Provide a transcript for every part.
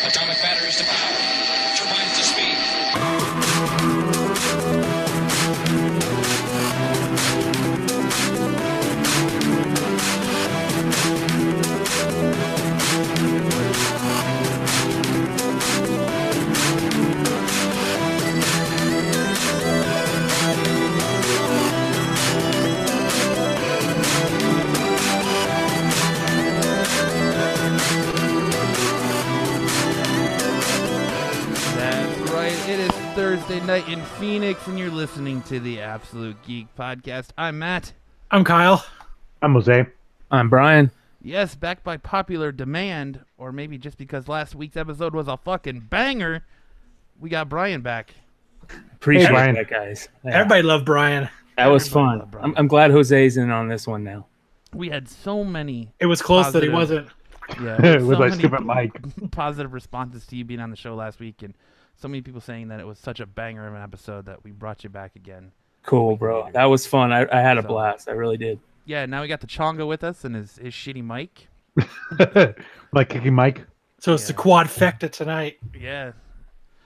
Atomic batteries to power. Thursday night in Phoenix, and you're listening to the Absolute Geek Podcast. I'm Matt. I'm Kyle. I'm Jose. I'm Brian. Yes, back by popular demand, or maybe just because last week's episode was a fucking banger, we got Brian back. Appreciate Brian. that, guys. Yeah, Everybody loved Brian. that was everybody fun. I'm, I'm glad Jose's in on this one now. We had so many, It was close that he wasn't. yeah, With so my many stupid mic. positive responses to you being on the show last week, and so many people saying that it was such a banger of an episode that we brought you back again. Cool, bro. That was fun. I, I had a So- blast. I really did. Yeah, now we got the Chonga with us and his, his shitty mic. like kicking mic. So it's the Yeah. quadfecta tonight. Yeah.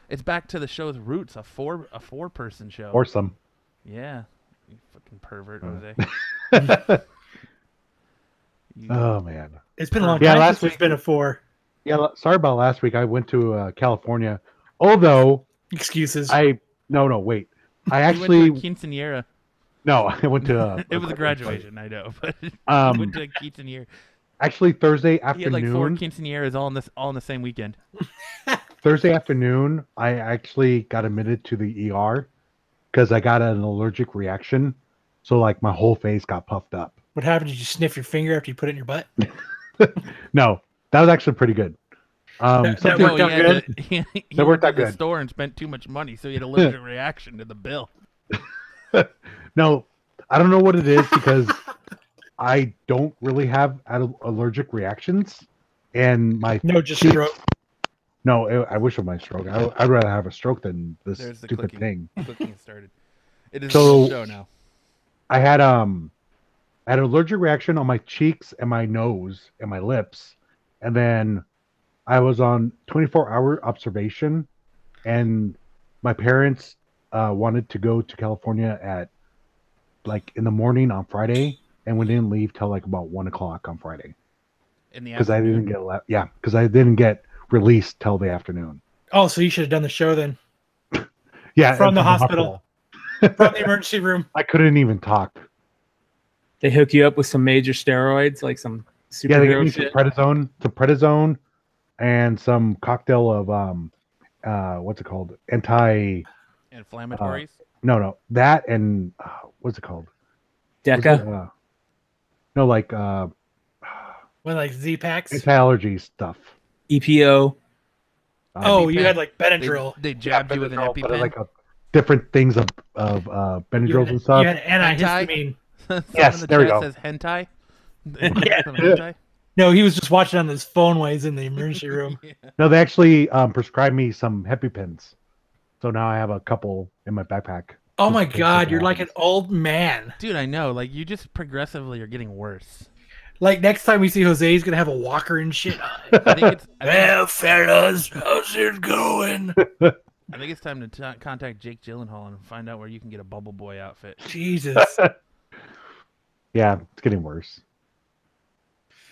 It's back to the show's roots, a four a four person show. Or some. Yeah. You fucking pervert, Uh. Jose. You- Oh man. It's been a long Yeah, time last since it's week- been a four. Yeah. Sorry about last week. I went to uh, California. Although Excuses. I no no wait. I you actually went to a quinceanera. no. I went to. Uh, it was a graduation, I know, but Um, went to a quinceanera. actually Thursday afternoon. He had afternoon. like four quinceaneras all in this all in the same weekend. Thursday afternoon, I actually got admitted to the ER because I got an allergic reaction. So like my whole face got puffed up. what happened? Did you sniff your finger after you put it in your butt? No, that was actually pretty good. Um, That- that something- worked he out good? To, he, he That worked went out to the good. store and spent too much money, so he had an allergic reaction to the bill. No, I don't know what it is because I don't really have allergic reactions, and my No, just cheeks- stroke. No, I I wish of my stroke. I, I'd rather have a stroke than this There's the stupid clicking. thing. Cooking started. It is So- a show now. I had um, I had an allergic reaction on my cheeks and my nose and my lips, and then I was on 24 hour observation, and my parents uh, wanted to go to California at like in the morning on Friday, and we didn't leave till like about one o'clock on Friday. In the because I didn't get le- yeah because I didn't get released till the afternoon. Oh, so you should have done the show then Yeah, From and the hospital. from the emergency room. I couldn't even talk. They hook you up with some major steroids, like some Yeah, they gave superhero me some prednisone, some prednisone, and some cocktail of um, uh, what's it called? Anti. inflammatories. No, no, that and uh, what's it called? Deca. it, uh, no, like uh, When like Z packs. anti-allergy stuff. EPO. Um, Oh, you had like Benadryl. they jabbed you with an Benadryl, but EpiPen. like a, different things of of uh, Benadryls had, and stuff. you had antihistamine. Someone Yes, the there we go. says hentai. Yeah. Hentai? No, he was just watching on his phone while he's in the emergency room. No, they actually um, prescribed me some EpiPens, so now I have a couple in my backpack. Oh my Just in case god, you're like an old man. Dude, I know. Like you just progressively are getting worse. Like next time we see Jose, he's gonna have a walker and shit. on. I think it's. I think, well, fellas, how's it going? I think it's time to t- contact Jake Gyllenhaal and find out where you can get a Bubble Boy outfit. Jesus. Yeah, it's getting worse.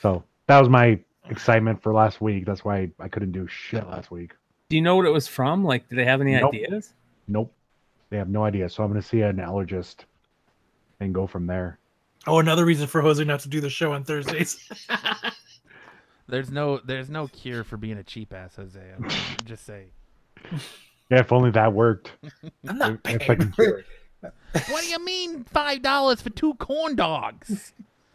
So that was my excitement for last week. That's why I couldn't do shit last week. Do you know what it was from? Like, do they have any Nope. ideas? Nope, they have no idea. So I'm going to see an allergist and go from there. Oh, another reason for Jose not to do the show on Thursdays. There's no, there's no cure for being a cheap ass, Jose. I'm just saying. Yeah, if only that worked. I'm not If I paying can for cure it. it. what do you mean five dollars for two corn dogs?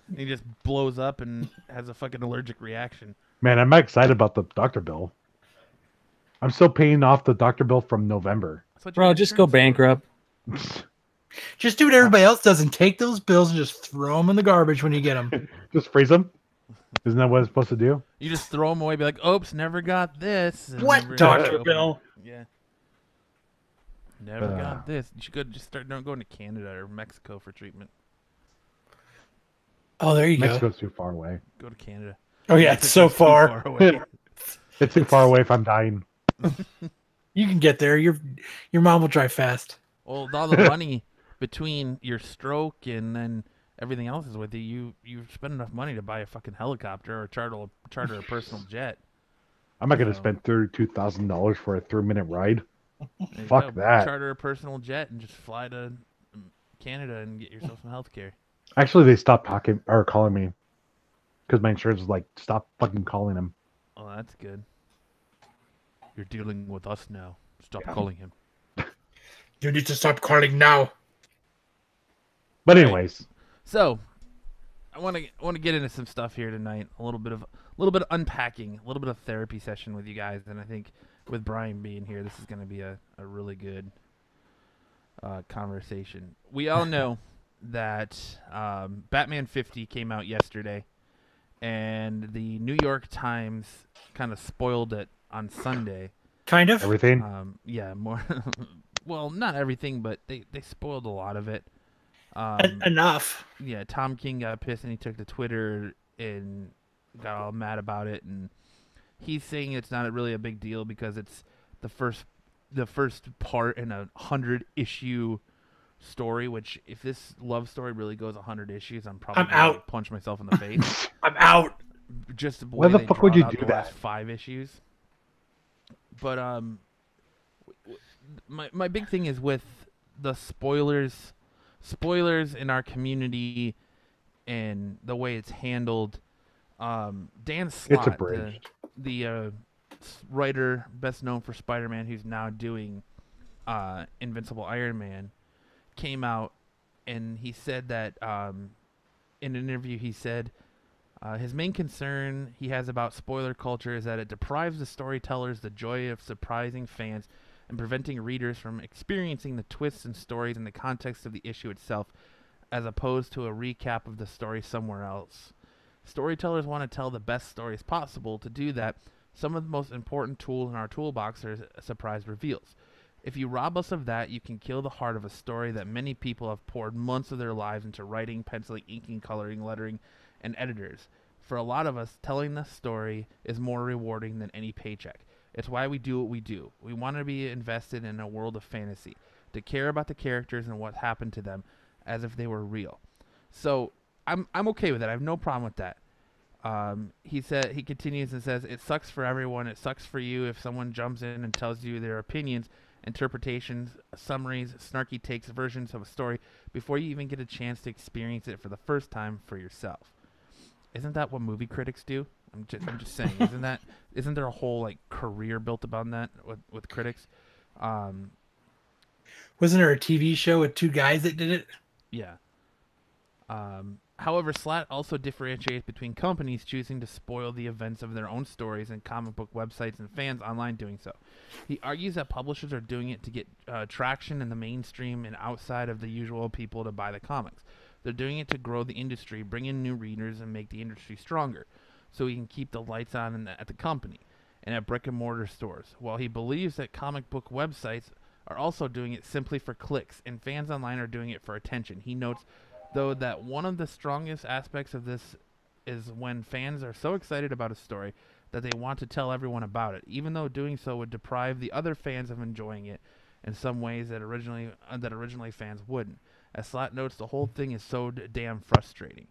And he just blows up and has a fucking allergic reaction. Man, I'm excited about the doctor bill. I'm still paying off the doctor bill from November. That's what your Bro, just go bankrupt. Just do what everybody else does and take those bills and just throw them in the garbage when you get them. Just freeze them. Isn't that what it's supposed to do? You just throw them away, be like, "Oops, never got this." and what, Doctor. Bill? Yeah. Never Uh. got this. You should go just start not going to Canada or Mexico for treatment. Oh, there you go. Mexico's too far away. Go to Canada. Oh yeah, it's so Mexico's too far. away. It's too far away if I'm dying. You can get there. Your your mom will drive fast. Well, all the money between your stroke and then everything else is with you, you you spend enough money to buy a fucking helicopter or charter charter a personal jet. I'm not gonna spend thirty-two thousand dollars for a three-minute ride. Fuck go, that. Charter a personal jet and just fly to Canada and get yourself some health care. Actually, they stopped talking or calling me because my insurance was like, stop fucking calling him. Oh, that's good. You're dealing with us now. Stop Yeah. calling him. You need to stop calling now. But Right. anyways, So, I want to want to get into some stuff here tonight. A little bit of a little bit of unpacking, a little bit of therapy session with you guys, and I think with Brian being here, this is going to be a, a really good uh, conversation. We all know that um, Batman 50 came out yesterday, and the New York Times kind of spoiled it on Sunday. Kind of. everything. Um, yeah, more. well, not everything, but they they spoiled a lot of it. Um, En- enough. yeah, Tom King got pissed and he took to Twitter and got all mad about it. And he's saying it's not really a big deal because it's the first the first part in a hundred issue story. Which, if this love story really goes a hundred issues, I'm probably I'm gonna out. punch myself in the face. I'm out. Just the Why way the fuck would you do the last that? Five issues. But um, w- w- my my big thing is with the spoilers, spoilers in our community, and the way it's handled. Um, Dan Slott, the, abridged. the uh, writer best known for Spider-Man, who's now doing uh, Invincible Iron Man, came out and he said that um, in an interview he said uh, his main concern he has about spoiler culture is that it deprives the storytellers the joy of surprising fans and preventing readers from experiencing the twists and stories in the context of the issue itself, as opposed to a recap of the story somewhere else. Storytellers want to tell the best stories possible. To do that, some of the most important tools in our toolbox are surprise reveals. If you rob us of that, you can kill the heart of a story that many people have poured months of their lives into writing, penciling, inking, coloring, lettering, and editors. For a lot of us, telling the story is more rewarding than any paycheck. It's why we do what we do. We want to be invested in a world of fantasy, to care about the characters and what happened to them as if they were real. So I'm I'm okay with that. I have no problem with that. Um, he said he continues and says it sucks for everyone. It sucks for you if someone jumps in and tells you their opinions, interpretations, summaries, snarky takes, versions of a story before you even get a chance to experience it for the first time for yourself. Isn't that what movie critics do? I'm just I'm just saying. Isn't that isn't there a whole like career built upon that with with critics? Um, Wasn't there a TV show with two guys that did it? Yeah. Um, however, Slott also differentiates between companies choosing to spoil the events of their own stories and comic book websites and fans online doing so. He argues that publishers are doing it to get uh, traction in the mainstream and outside of the usual people to buy the comics. They're doing it to grow the industry, bring in new readers, and make the industry stronger, so he can keep the lights on the, at the company and at brick and mortar stores. While he believes that comic book websites are also doing it simply for clicks, and fans online are doing it for attention. He notes, though, that one of the strongest aspects of this is when fans are so excited about a story that they want to tell everyone about it, even though doing so would deprive the other fans of enjoying it in some ways that originally uh, that originally fans wouldn't. As Slott notes, the whole thing is so d- damn frustrating.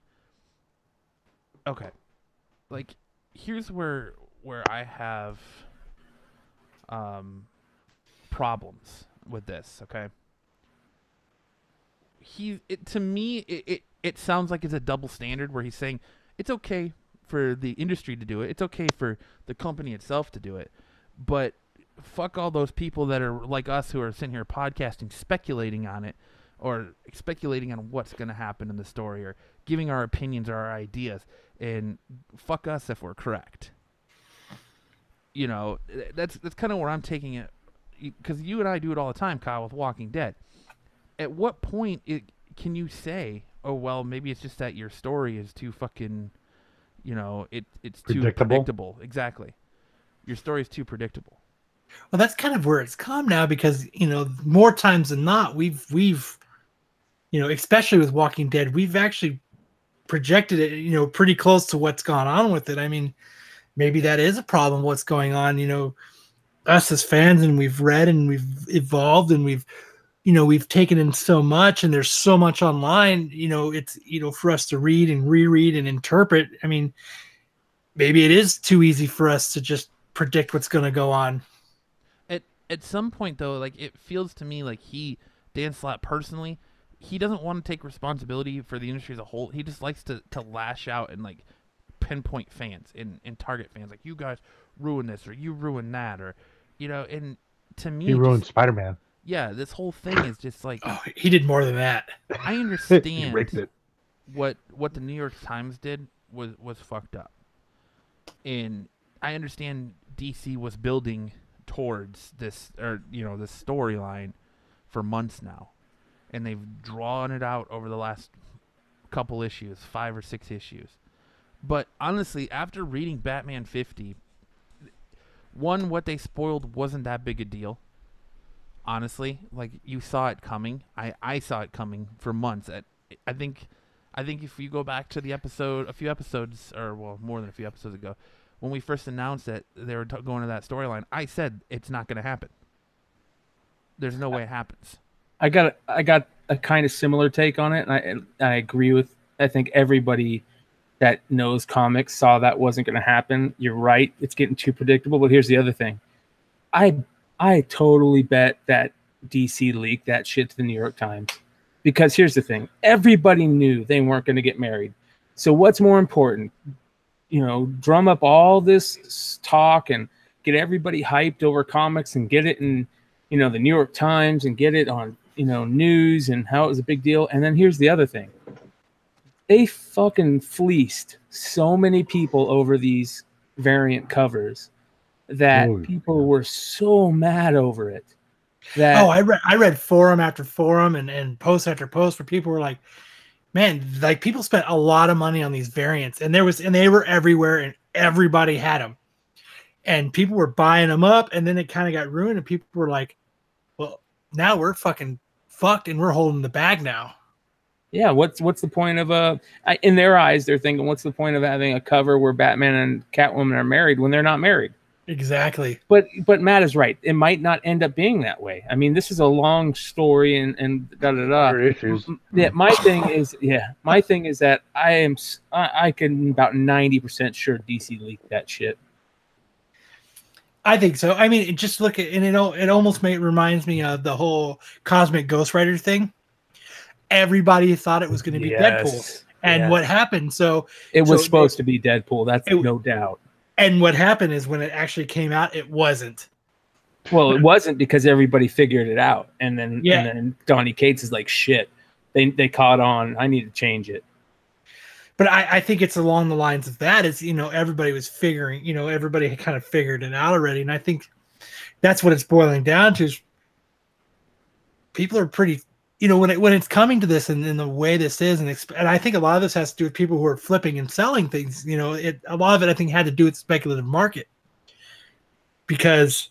Okay, like here's where where I have um problems with this. Okay, he it to me it, it it sounds like it's a double standard where he's saying it's okay for the industry to do it. It's okay for the company itself to do it. But fuck all those people that are like us who are sitting here podcasting speculating on it or speculating on what's going to happen in the story or giving our opinions or our ideas and fuck us if we're correct. You know, that's that's kind of where I'm taking it because you and I do it all the time, Kyle, with Walking Dead. At what point it, can you say, "Oh well, maybe it's just that your story is too fucking, you know, it it's too Predictable? predictable." Exactly, your story is too predictable. Well, that's kind of where it's come now because you know more times than not we've we've you know especially with Walking Dead we've actually projected it you know pretty close to what's gone on with it. I mean, maybe that is a problem. What's going on? You know, us as fans, and we've read and we've evolved and we've, you know, we've taken in so much, and there's so much online. You know, it's you know for us to read and reread and interpret. I mean, maybe it is too easy for us to just predict what's going to go on. At at some point though, like it feels to me like he Dan Slott personally, he doesn't want to take responsibility for the industry as a whole. He just likes to to lash out and like pinpoint fans and, and target fans like you guys ruin this or you ruin that or you know and to me He ruined just- Spider Man. Yeah this whole thing is just like Oh, he did more than that. I He understand it. what what the New York Times did was was fucked up. And I understand DC was building towards this or you know this storyline for months now. And they've drawn it out over the last couple issues, 5 or 6 issues. But honestly, after reading Batman 50, one what they spoiled wasn't that big a deal. Honestly, like you saw it coming. I I saw it coming for months. At I think I think if you go back to the episode, a few episodes, or well, more than a few episodes ago, when we first announced that they were t- going to that storyline, I said it's not going to happen. There's no way it happens. I got I got a kind of similar take on it, and I and I agree with. I think everybody that knows comics saw that wasn't going to happen. You're right; it's getting too predictable. But here's the other thing: I I totally bet that DC leaked that shit to the New York Times because here's the thing: everybody knew they weren't going to get married. So what's more important? You know, drum up all this talk and get everybody hyped over comics and get it in you know the New York Times and get it on you know news and how it was a big deal. And then here's the other thing: they fucking fleeced so many people over these variant covers that Oh, people yeah. were so mad over it. That Oh, I read I read forum after forum and, and post after post where people were like, man, like people spent a lot of money on these variants and there was and they were everywhere and everybody had them. And people were buying them up and then it kind of got ruined and people were like, well, now we're fucking fucked and we're holding the bag now. yeah, what's what's the point of a? I- In their eyes, they're thinking, what's the point of having a cover where Batman and Catwoman are married when they're not married? Exactly. but but Matt is right. It might not end up being that way. I mean, this is a long story and and da da da. Other issues. Yeah, my thing is yeah, my thing is that I am I can about ninety percent sure DC leaked that shit. I think so. I mean, it just look at and it al- it almost may, reminds me of the whole Cosmic Ghost Rider thing. Everybody thought it was going to be Deadpool, and yes. what happened? So it was so supposed to be Deadpool. That's It- no doubt. And what happened is when it actually came out, it wasn't. Well, it wasn't because everybody figured it out, and then Yeah. and then Donny Cates is like shit. They they caught on. I need to change it. But I, I think it's along the lines of that. Is you know everybody was figuring, you know everybody had kind of figured it out already, and I think that's what it's boiling down to. Is people are pretty, you know, when it when it's coming to this and in the way this is, and exp- and I think a lot of this has to do with people who are flipping and selling things. You know, it a lot of it I think had to do with speculative market because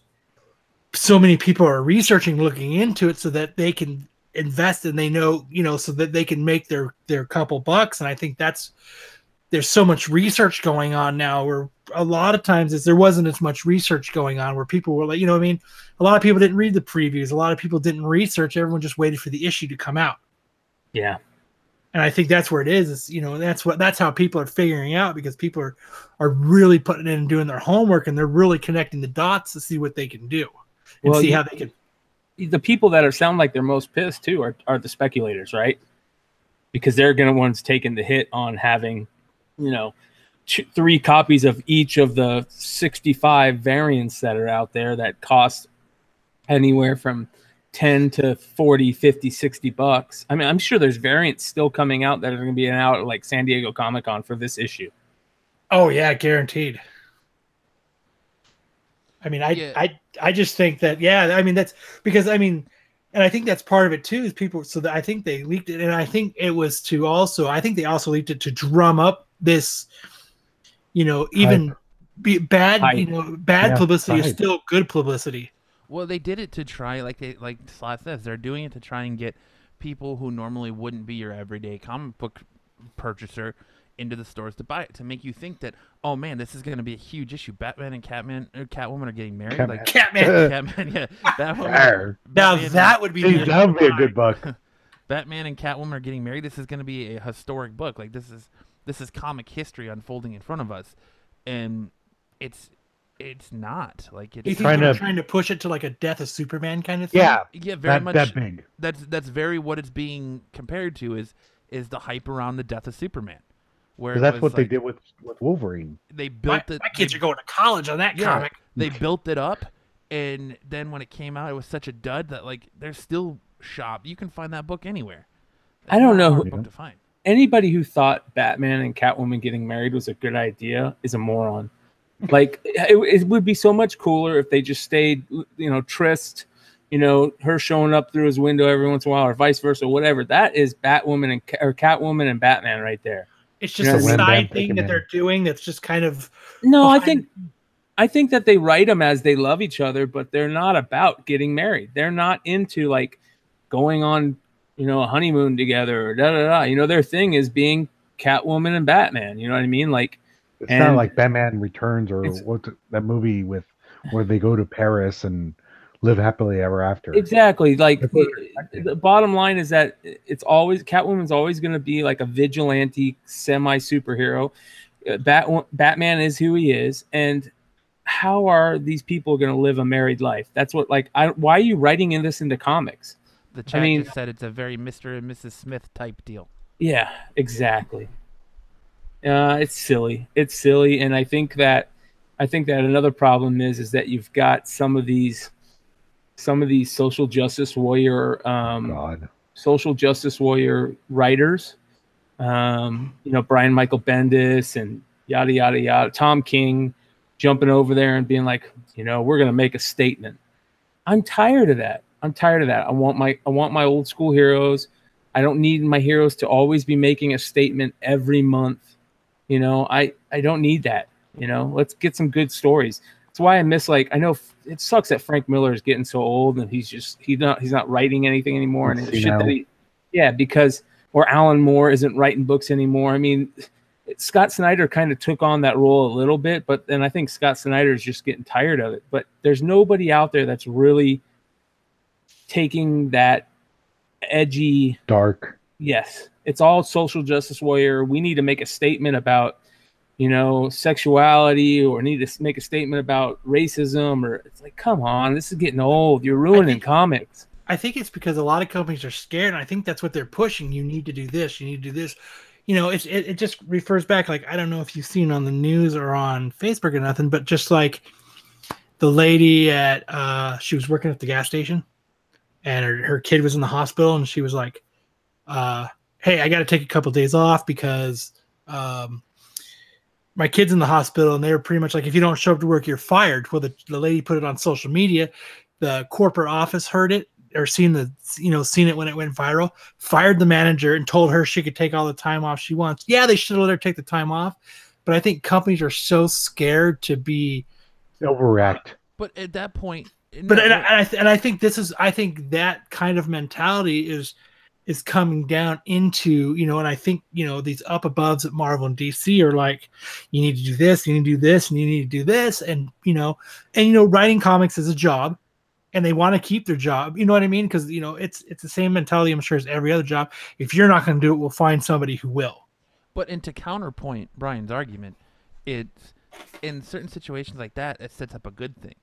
so many people are researching, looking into it, so that they can invest and they know, you know, so that they can make their their couple bucks. And I think that's there's so much research going on now where a lot of times is there wasn't as much research going on where people were like, you know, what I mean, a lot of people didn't read the previews, a lot of people didn't research, everyone just waited for the issue to come out. Yeah. And I think that's where it is. Is you know that's what that's how people are figuring out because people are are really putting in and doing their homework and they're really connecting the dots to see what they can do and Well, see you- how they can. the people that are sound like they're most pissed too are, are the speculators, right? Because they're gonna ones taking the hit on having, you know, two, three copies of each of the 65 variants that are out there that cost anywhere from 10 to 40, 50, 60 bucks. I mean, I'm sure there's variants still coming out that are going to be out at like San Diego Comic Con for this issue. Oh yeah, guaranteed. I mean, I Yeah. I I just think that yeah, I mean that's because I mean, and I think that's part of it too is people. So that I think they leaked it, and I think it was to also I think they also leaked it to drum up this, you know, even be bad you know bad Yeah, publicity is still good publicity. Well, they did it to try, like they like Slott says, they're doing it to try and get people who normally wouldn't be your everyday comic book purchaser into the stores to buy it to make you think that oh man this is going to be a huge issue batman and catman or catwoman are getting married Catman. like Catman. catman yeah batwoman, Now Batman- that would be Gee, that would be a good book. batman and catwoman are getting married this is going to be a historic book like this is this is comic history unfolding in front of us and it's it's not like You it's think Trying they're to- trying to push it to like a death of Superman kind of thing? Yeah, yeah very that, much that big. that's that's very what it's being compared to is is the hype around the death of Superman, where 'Cause it that's was what they did with with Wolverine. They My, built it. my kids they, are going to college on that Yeah. comic. They built it up, and then when it came out, it was such a dud that like there's still shop. You can find that book anywhere. I don't It's not a know hard who- book to find. anybody who thought Batman and Catwoman getting married was a good idea is a moron. Like it, it would be so much cooler if they just stayed, you know, tryst, you know, her showing up through his window every once in a while, or vice versa, whatever. That is Batwoman and Ca- or Catwoman and Batman right there. It's just Yeah, a side thing that they're doing that's just kind of No, I think I think that they write them as they love each other, but they're not about getting married. They're not into like going on, you know, a honeymoon together or da da da. You know, their thing is being Catwoman and Batman. You know what I mean? Like It's And- not like Batman Returns or what that movie with where they go to Paris and live happily ever after. Exactly. Like That's what it- the bottom line is that it's always Catwoman's always going to be like a vigilante, semi superhero. Bat Batman is who he is, and how are these people going to live a married life? That's what like. I, why are you writing in this into comics? The chat mean- just said it's a very Mr. and Mrs. Smith type deal. Yeah, exactly. Uh, it's silly. It's silly, and I think that I think that another problem is is that you've got some of these some of these social justice warrior um, social justice warrior writers. Um, you know, Brian Michael Bendis and yada yada yada. Tom King jumping over there and being like, you know, we're gonna make a statement. I'm tired of that. I'm tired of that. I want my I want my old school heroes. I don't need my heroes to always be making a statement every month. You know, I I don't need that. You know, let's get some good stories. That's why I miss like I know it sucks that Frank Miller is getting so old and he's just he's not he's not writing anything anymore and shit that he yeah because or Alan Moore isn't writing books anymore. I mean, Scott Snyder kind of took on that role a little bit, but then I think Scott Snyder is just getting tired of it. But there's nobody out there that's really taking that edgy Dark. yes it's all social justice warrior we need to make a statement about you know sexuality or need to make a statement about racism or it's like come on this is getting old you're ruining think- comics I think it's because a lot of companies are scared, and I think that's what they're pushing. You need to do this. You need to do this. You know, it's, it it just refers back. Like I don't know if you've seen on the news or on Facebook or nothing, but just like the lady at uh, she was working at the gas station, and her her kid was in the hospital, and she was like, uh, "Hey, I got to take a couple days off because um, my kid's in the hospital." And they were pretty much like, "If you don't show up to work, you're fired." Well, the, the lady put it on social media. The corporate office heard it or seen the you know seen it when it went viral fired the manager and told her she could take all the time off she wants yeah they should let her take the time off but i think companies are so scared to be Overreact. But at that point, but no, and, I, and I th- and I think this is I think that kind of mentality is is coming down into you know and I think you know these up aboves at Marvel and DC are like you need to do this you need to do this and you need to do this and you know and you know writing comics is a job and they want to keep their job you know what I mean? Because you know it's it's the same mentality I'm sure as every other job. If you're not going to do it we'll find somebody who will. But into counterpoint Brian's argument, it's in certain situations like that, it sets up a good thing.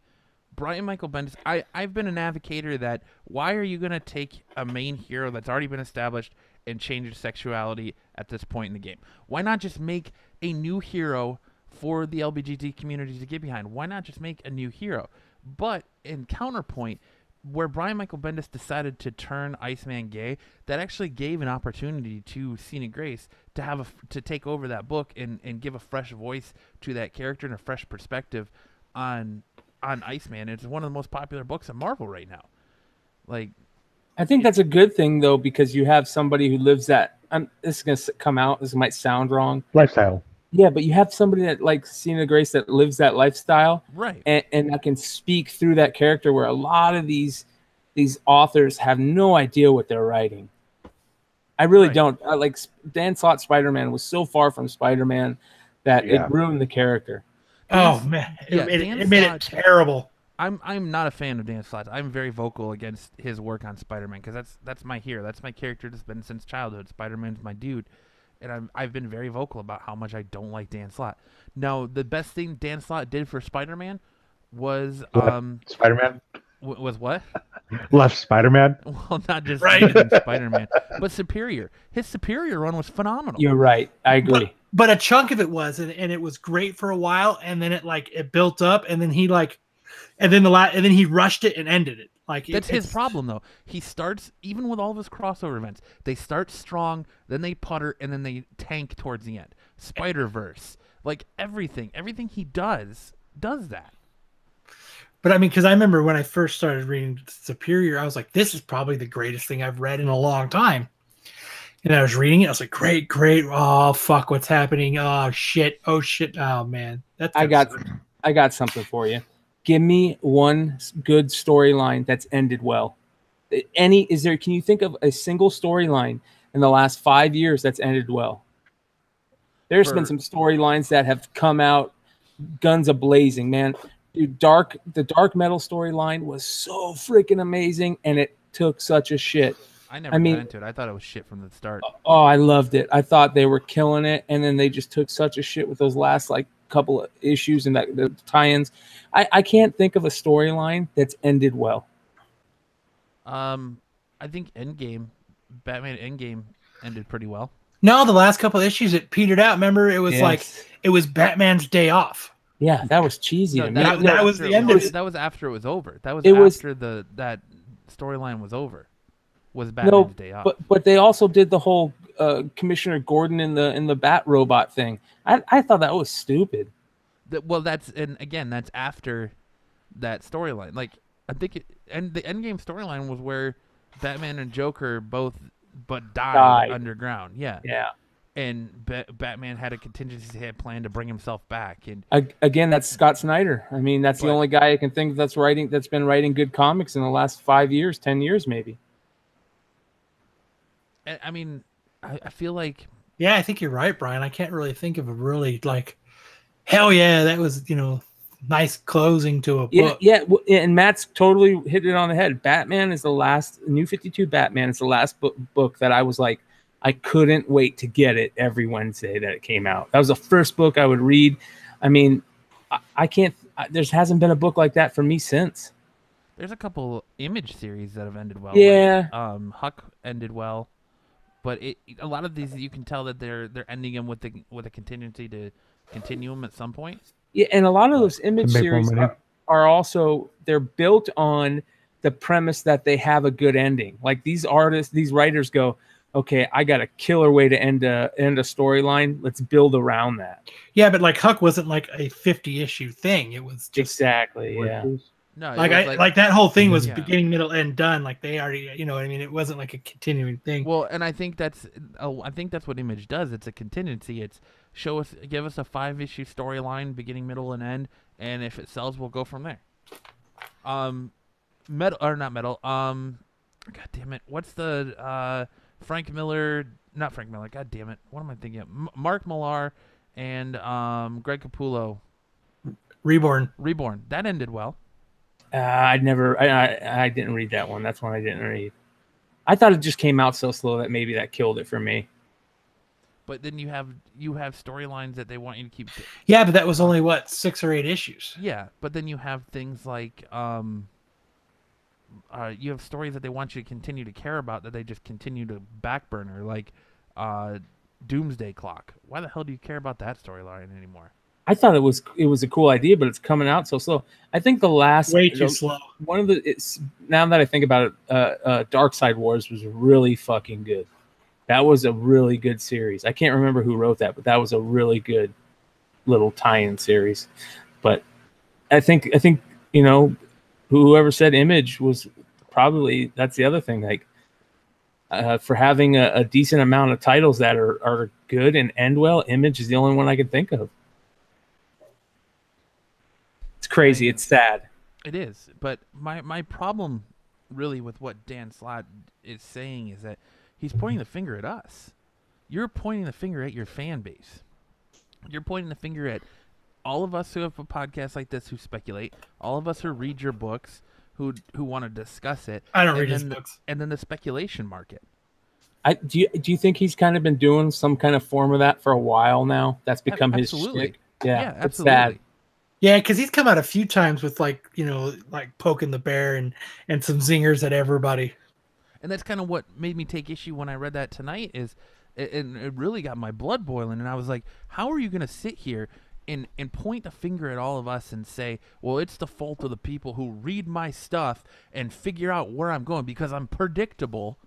Brian Michael Bendis, I, I've been an advocator that why are you going to take a main hero that's already been established and change his sexuality at this point in the game? Why not just make a new hero for the LBGT community to get behind? Why not just make a new hero? But in counterpoint, where Brian Michael Bendis decided to turn Iceman gay, that actually gave an opportunity to Sina Grace to have a to take over that book and, and give a fresh voice to that character and a fresh perspective on on Iceman. It's one of the most popular books at Marvel right now. Like i think that's a good thing though because you have somebody who lives that I'm, this is going to come out this might sound wrong Lifestyle. yeah but you have somebody that like Sina grace that lives that lifestyle right. and, and that can speak through that character where a lot of these these authors have no idea what they're writing I really Right. don't. I, like Dan Slott Spider Man was so far from Spider Man that Yeah. it ruined the character. Oh man, it, yeah, made, it, it made it terrible. I'm I'm not a fan of Dan Slott. I'm very vocal against his work on Spider-Man because that's that's my hero. That's my character that's been since childhood. Spider-Man's my dude, and I'm I've been very vocal about how much I don't like Dan Slott. Now, the best thing Dan Slott did for Spider-Man was What? um Spider Man w- was what? left Spider Man. Well, not just Right. Spider-Man, but Superior. His Superior run was phenomenal. You're right. I agree. But a chunk of it was, and, and it was great for a while, and then it like it built up, and then he like, and then the la- and then he rushed it and ended it. Like it- That's his problem, though. He starts even with all of his crossover events. They start strong, then they putter, and then they tank towards the end. Spider Verse, like everything, everything he does does that. But I mean, because I remember when I first started reading Superior, I was like, this is probably the greatest thing I've read in a long time. And I was reading it, I was like, great, great. Oh fuck, what's happening? Oh shit, oh shit, oh man. That's I got I got something for you. Give me one good storyline that's ended well. Any is there? Can you think of a single storyline in the last five years that's ended well? There's been some storylines that have come out guns a blazing, man. Dude, dark the dark metal storyline was so freaking amazing, and it took such a shit. I never I mean- got into it. I thought it was shit from the start. Oh, I loved it. I thought they were killing it, and then they just took such a shit with those last like couple of issues and that the tie-ins. I, I can't think of a storyline that's ended well. Um, I think Endgame, Batman Endgame ended pretty well. no the last couple of issues it petered out. Remember, it was like it was Batman's day off. yeah, that was cheesy. No, to me. that- that was after the it end of was- it. That was after it was over. That was It was- after the that storyline was over. Was Batman's day off? but but they also did the whole uh, Commissioner Gordon in the in the Bat Robot thing. I I thought that was stupid. That- well, that's and again, that's after that storyline. Like I think, it, and the Endgame storyline was where Batman and Joker both but died, Died. underground. Yeah, Yeah. and ba- Batman had a contingency had plan to bring himself back, and Ag- Again, that's Scott Snyder. I mean, that's the only guy I can think that's writing that's been writing good comics in the last five years, ten years, maybe. I I mean, I, I feel like Yeah, I think you're right, Brian. I can't really think of a really like, hell yeah, that was you know, nice closing to a Yeah, book. yeah, w- and Matt's totally hit it on the head. Batman is the last New Fifty Two. Batman is the last book book that I was like, I couldn't wait to get it every Wednesday that it came out. That was the first book I would read. I mean, I, I can't. I, there hasn't been a book like that for me since. there's a couple image series that have ended well. Yeah. like, um, Huck ended well, but it a lot of these you can tell that they're they're ending them with the with a contingency to continue them at some point. Yeah, and a lot of those image series are, are also they're built on the premise that they have a good ending. Like these artists, these writers go, okay, I got a killer way to end a end a storyline. Let's build around that. Yeah, but like Huck wasn't like a 50 issue thing. It was just Exactly. Yeah. No, it like I like, that whole thing was Yeah. beginning, middle, end, done. Like they already, you know what I mean? It wasn't like a continuing thing. Well, and I think that's oh, I think that's what Image does. It's a contingency. It's show us, give us a five issue storyline, beginning, middle, and end, and if it sells, we'll go from there. Um, metal or not metal. Um, God damn it, what's the uh Frank Miller? Not Frank Miller. God damn it, what am I thinking? Of? M- Mark Millar and um Greg Capullo. Reborn. Reborn. That ended well. Uh, I never. I, I I didn't read that one. That's one I didn't read. I thought it just came out so slow that maybe that killed it for me. But then you have you have storylines that they want you to keep Yeah, but that was only what six or eight issues. Yeah, but then you have things like um, uh, you have stories that they want you to continue to care about that they just continue to backburner, like uh, Doomsday Clock. Why the hell do you care about that storyline anymore? I thought it was it was a cool idea, but it's coming out so slow. I think the last Way too slow. one of the it's now that I think about it, uh, uh, Darkseid Wars was really fucking good. That was a really good series. I can't remember who wrote that, but that was a really good little tie-in series. But I think I think you know whoever said Image was probably that's the other thing. Like uh, for having a, a decent amount of titles that are are good and end well, Image is the only one I can think of. It's crazy. It's sad. It is, but my my problem really with what Dan Slott is saying is that He's pointing the finger at us. You're pointing the finger at your fan base. You're pointing the finger at all of us who have a podcast like this who speculate, all of us who read your books, who who want to discuss it. I don't read his the- books. and then the speculation market. I do. You, do you think he's kind of been doing some kind of form of that for a while now? That's become his absolutely. shtick? Yeah, yeah it's absolutely. Yeah, because he's come out a few times with like you know like poking the bear and and some zingers at everybody. and that's kind of what made me take issue when I read that tonight. Is it, and it really got my blood boiling, and I was like, "How are you going to sit here and and point the finger at all of us and say, well, it's the fault of the people who read my stuff and figure out where I'm going because I'm predictable."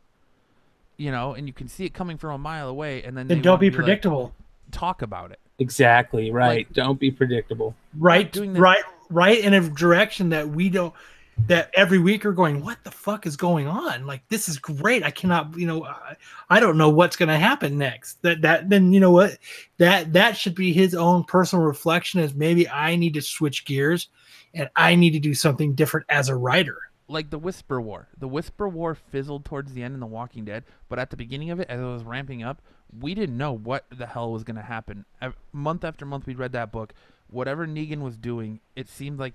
You know, and you can see it coming from a mile away, and then Then they don't be like, predictable. talk about it. Exactly right. Like- Don't be predictable. right doing the- right right in a direction that we don't that every week are going what the fuck is going on like this is great i cannot you know i, I don't know what's going to happen next that that then you know what that that should be his own personal reflection is maybe i need to switch gears and i need to do something different as a writer like the Whisper War. The Whisper War fizzled towards the end in The Walking Dead, but at the beginning of it, as it was ramping up, we didn't know what the hell was going to happen. Month after month, we read that book. Whatever Negan was doing, it seemed like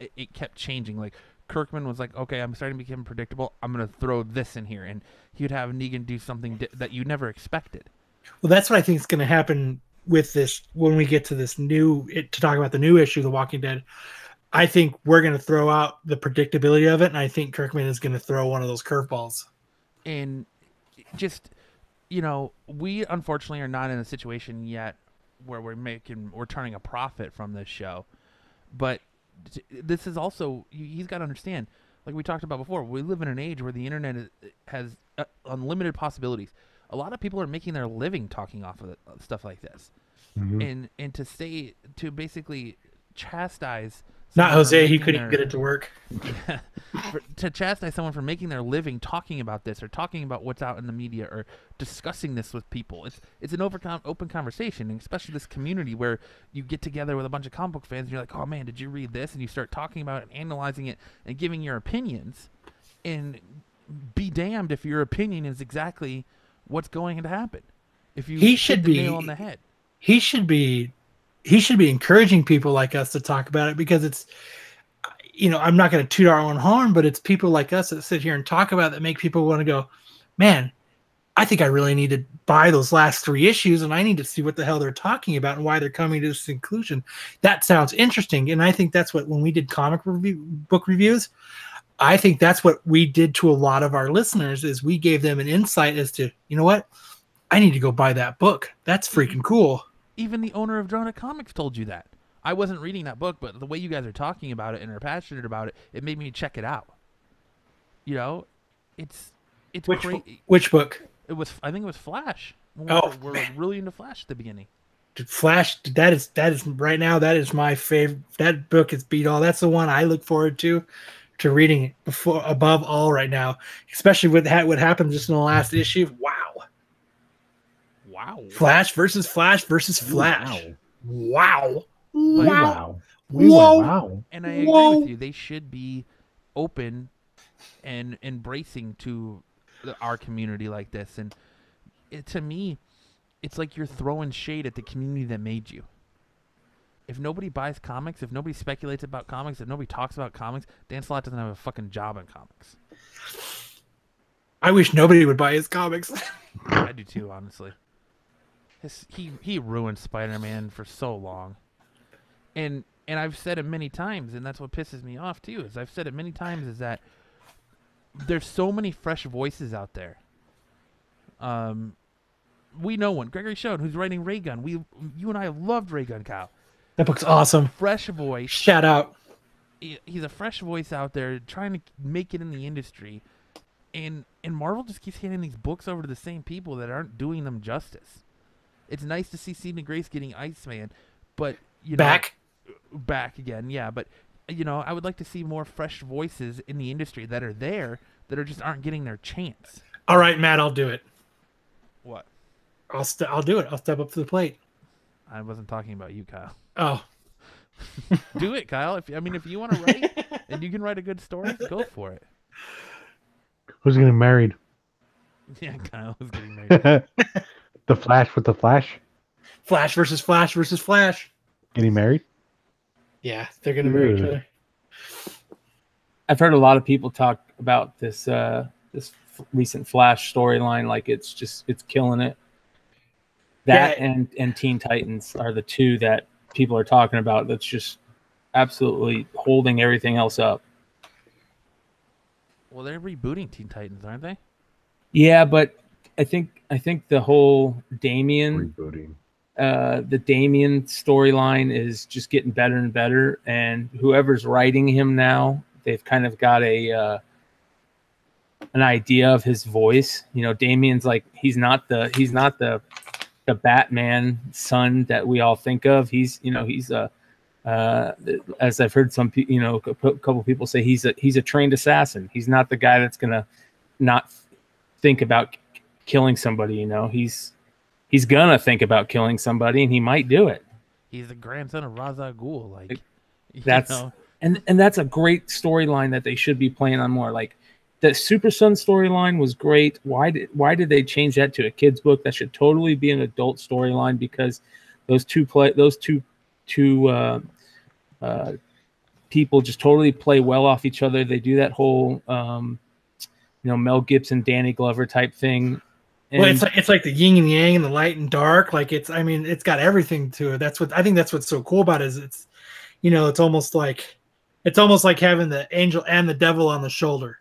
it, it kept changing. Like Kirkman was like, "Okay, I'm starting to become predictable. I'm going to throw this in here," and he would have Negan do something di- that you never expected. well that's what i think is going to happen with this when we get to this new it, to talk about the new issue the walking dead i think we're going to throw out the predictability of it and i think kirkman is going to throw one of those curveballs and just you know we unfortunately are not in a situation yet where we're making we're turning a profit from this show. But t- this is also you- he's got to understand like we talked about before we live in an age where the internet is, has uh, unlimited possibilities. A lot of people are making their living talking off of uh, stuff like this. Mhm. and and to say to basically chastise not jose he couldn't their- get it to work for, to chastise someone for making their living talking about this or talking about what's out in the media or discussing this with people. It's it's an open open conversation, and especially this community where you get together with a bunch of comic book fans and you're like, "Oh man, did you read this?" and you start talking about it, and analyzing it, and giving your opinions. And be damned if your opinion is exactly what's going to happen. If you He should the be- nail on the head. he should be he should be encouraging people like us to talk about it because it's you know i'm not going to toot our own horn but it's people like us that sit here and talk about that make people want to go man i think i really need to buy those last three issues and i need to see what the hell they're talking about and why they're coming to this conclusion. That sounds interesting and i think that's what when we did comic review book reviews i think that's what we did to a lot of our listeners is we gave them an insight as to you know what? I need to go buy that book. That's freaking cool. even the owner of Drona Comics told you that. I wasn't reading that book, but the way you guys are talking about it and are passionate about it, it made me check it out. You know, it's it's Which crazy. which book? It was I think it was Flash. We Oh, were, we're really into Flash at the beginning. Dude, Flash. That is that is right now. That is my favorite. That book is beat all. That's the one I look forward to, to reading it before above all right now. Especially with ha- what happened just in the last issue. Wow. Wow. Flash versus Flash versus Flash. Wow. Wow. Wow. Wow. We Whoa. went wow. And I agree Whoa. with you. They should be open and embracing to our community like this. And it, to me, it's like you're throwing shade at the community that made you. If nobody buys comics, if nobody speculates about comics, if nobody talks about comics, Dan Slott doesn't have a fucking job in comics. I wish nobody would buy his comics. I do too, honestly. His, he he ruined Spider-Man for so long, and and I've said it many times, and that's what pisses me off too. Is I've said it many times is that there's so many fresh voices out there. Um, we know one, Gregory Shone, who's writing Raygun. We you and I loved Raygun, Kyle. that book's awesome. Fresh voice. Shout out. he- he's a fresh voice out there trying to make it in the industry and and Marvel just keeps handing these books over to the same people that aren't doing them justice. It's nice to see Stephen Grace getting Iceman, but you know Back. Back again, yeah, but you know, I would like to see more fresh voices in the industry that are there that are just aren't getting their chance. All right, Matt. I'll do it. What? I'll st- I'll do it. I'll step up to the plate. I wasn't talking about you, Kyle. Oh, Do it, Kyle. If I mean if you want to write and you can write a good story, go for it. Who's getting married? Yeah, Kyle was getting married. the Flash with the Flash Flash versus Flash versus Flash. getting married. Yeah, they're gonna marry each other. I've heard a lot of people talk about this uh, this f- recent Flash storyline, like it's just it's killing it. That Yeah. and and Teen Titans are the two that people are talking about. That's just absolutely holding everything else up. well, they're rebooting Teen Titans, aren't they? Yeah, but I think I think the whole Damian Rebooting. Uh, the Damian storyline is just getting better and better, and whoever's writing him now, they've kind of got a uh, an idea of his voice. You know, Damian's like he's not the he's not the the Batman son that we all think of. He's you know he's a uh, as I've heard some you know a couple people say he's a he's a trained assassin. He's not the guy that's gonna not think about killing somebody. You know, he's he's gonna think about killing somebody, and he might do it. He's the grandson of Ra's al Ghul. Like, you That's know, and and that's a great storyline that they should be playing on more. Like the Super Son storyline was great. Why did why did they change that to a kids book? That should totally be an adult storyline because those two play those two two uh, uh, people just totally play well off each other. They do that whole um, you know Mel Gibson, Danny Glover type thing. Well, it's like it's like the yin and yang and the light and dark. Like it's, I mean, it's got everything to it. That's what I think. That's what's so cool about it. Is it's, you know, it's almost like, it's almost like having the angel and the devil on the shoulder.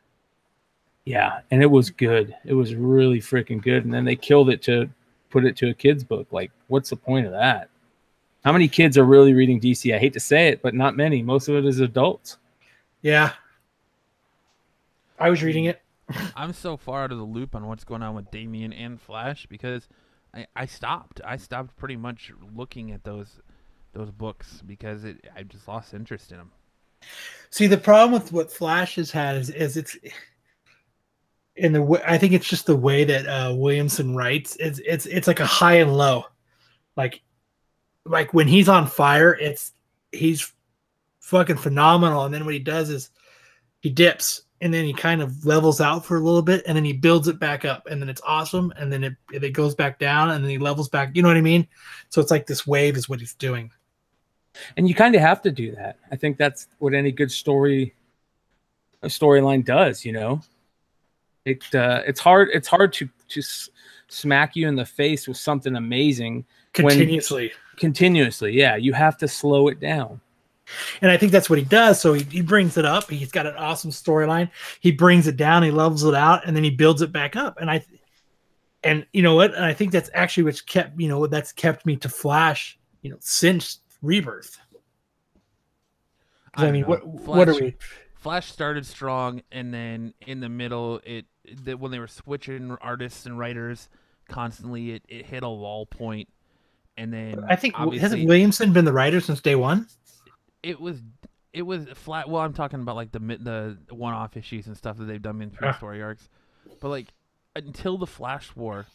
Yeah, and it was good. It was really freaking good. And then they killed it to put it to a kids book. Like, what's the point of that? How many kids are really reading DC? I hate to say it, but not many. Most of it is adults. Yeah. I was reading mm. it. I'm so far out of the loop on what's going on with Damian and Flash because I, I stopped. I stopped pretty much looking at those those books because it I just lost interest in them. See, the problem with what Flash has had is, is it's in the way I think it's just the way that uh, Williamson writes. It's it's it's like a high and low, like like when he's on fire, it's he's fucking phenomenal, and then what he does is he dips, and then he kind of levels out for a little bit, and then he builds it back up, and then it's awesome, and then it it goes back down, and then he levels back. You know what I mean? So it's like this wave is what he's doing. And you kind of have to do that. I think that's what any good story a storyline does, you know. It uh, it's hard it's hard to to smack you in the face with something amazing When- Continuously. continuously. Yeah, you have to slow it down. And I think that's what he does. So he, he brings it up. He's got an awesome storyline. He brings it down, he levels it out, and then he builds it back up. And I and you know what? And I think that's actually what's kept, you know, that's kept me to Flash, you know, since Rebirth. I, don't mean, know. what what are we? Flash started strong, and then in the middle, it that when they were switching artists and writers constantly, it, it hit a lull point, and then I think hasn't Williamson been the writer since day one? It was it was flat. Well, I'm talking about like the the one-off issues and stuff that they've done in through Ah. story arcs, but like until the Flash War,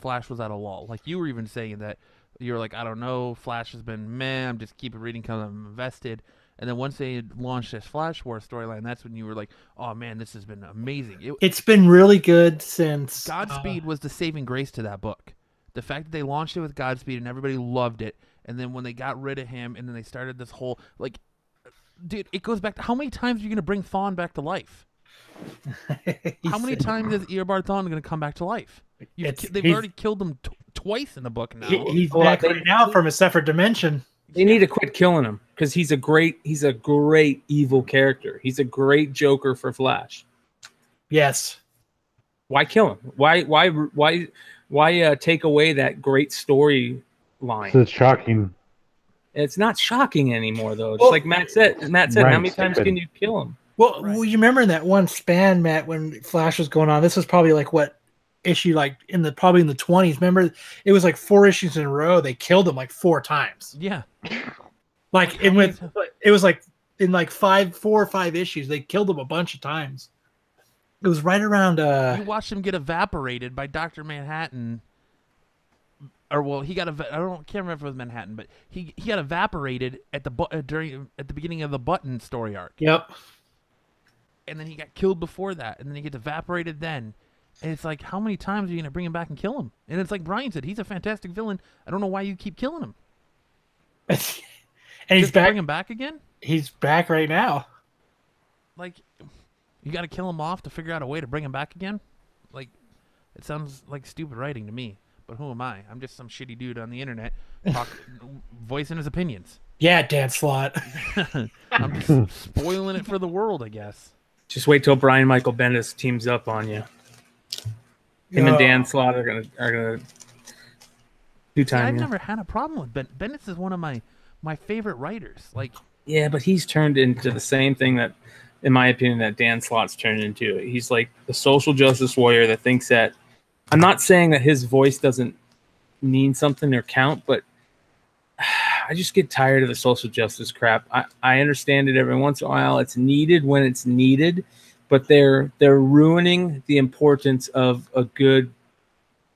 Flash was at a lull. Like you were even saying that you were like, I don't know, Flash has been meh. I'm just keeping reading because I'm invested. And then once they launched this Flash War storyline, that's when you were like, oh man, this has been amazing. It, It's been really good since uh, Godspeed was the saving grace to that book. The fact that they launched it with Godspeed and everybody loved it, and then when they got rid of him, and then they started this whole like, dude, it goes back to how many times are you gonna bring Thawne back to life? How many times is Eobard Thawne gonna come back to life? You've, they've already killed him t- twice in the book now. He, he's Well, back they- right now from a separate dimension. They need to quit killing him because he's a great he's a great evil character. He's a great Joker for Flash. Yes. Why kill him? Why why why why uh, take away that great story line? It's shocking. It's not shocking anymore though. It's Well- like Matt said. Matt said, Right, how many times can you kill him? Well, Right. well, you remember in that one span, Matt, when Flash was going on. This was probably like what issue, like in the probably in the twenties. Remember, it was like four issues in a row. They killed him like four times. yeah, Like in with it was like in like five, four or five issues. They killed him a bunch of times. It was right around. you uh watched him get evaporated by Doctor Manhattan. Or well, he got a. I don't can't remember if it was Manhattan, but he he got evaporated at the bu- uh, during at the beginning of the Button story arc. Yep. and then he got killed before that, and then he gets evaporated then, And it's like, how many times are you gonna bring him back and kill him? And it's like Brian said, he's a fantastic villain. I don't know why you keep killing him. and he's Just to back. Bring him back again? He's back right now. Like, you got to kill him off to figure out a way to bring him back again? Like, it sounds like stupid writing to me. But who am I? I'm just some shitty dude on the internet talk, voicing his opinions. Yeah, Dan Slott. I'm just spoiling it for the world, I guess. Just wait till Brian Michael Bendis teams up on you. Him and Dan Slott are gonna are gonna do See, I've time. Yeah. never had a problem with Ben. Bendis is one of my my favorite writers. Like, yeah, but he's turned into the same thing that, in my opinion, that Dan Slott's turned into. He's like the social justice warrior that thinks that. I'm not saying that his voice doesn't mean something or count, but I just get tired of the social justice crap. I, I understand it every once in a while. It's needed when it's needed, but they're they're ruining the importance of a good,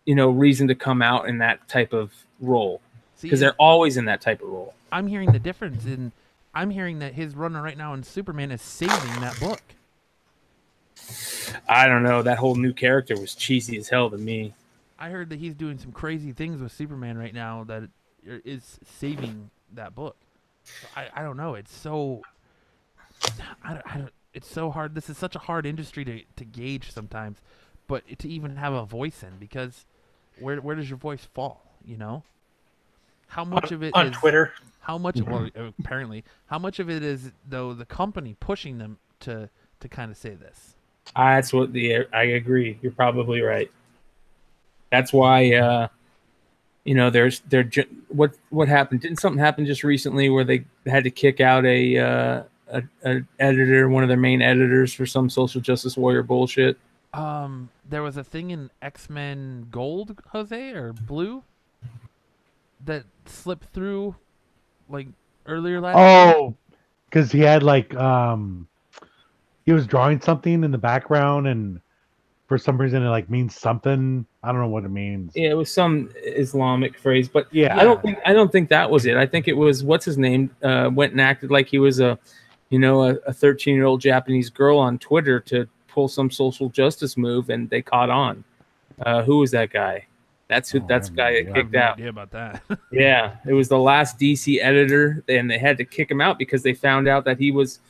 you know, reason to come out in that type of role because they're always in that type of role. I'm hearing the difference in. I'm hearing that his run right now in Superman is saving that book. I don't know. That whole new character was cheesy as hell to me. I heard that he's doing some crazy things with Superman right now that er, is saving that book. So I, I don't know. It's so I don't, I don't, it's so hard. This is such a hard industry to, to gauge sometimes, but to even have a voice in because where where does your voice fall? You know, how much of it on is- Twitter. How much? Well, apparently, how much of it is though the company pushing them to to kind of say this? Ah, That's what the I agree. You're probably right. That's why uh you know there's there ju- what what happened didn't something happen just recently where they had to kick out a uh a, a editor one of their main editors for some social justice warrior bullshit Um, there was a thing in X Men Gold, Jose or Blue, that slipped through, like earlier last. Oh, because he had like um, he was drawing something in the background, and for some reason it like means something. I don't know what it means. yeah it was some islamic phrase but Yeah. i don't think i don't think that was it i think it was what's his name uh went and acted like he was a you know a 13 year old japanese girl on twitter to pull some social justice move and they caught on uh who was that guy that's who Oh, that's have the guy no that idea. I have kicked no out idea about that. yeah it was the last dc editor and they had to kick him out because they found out that he was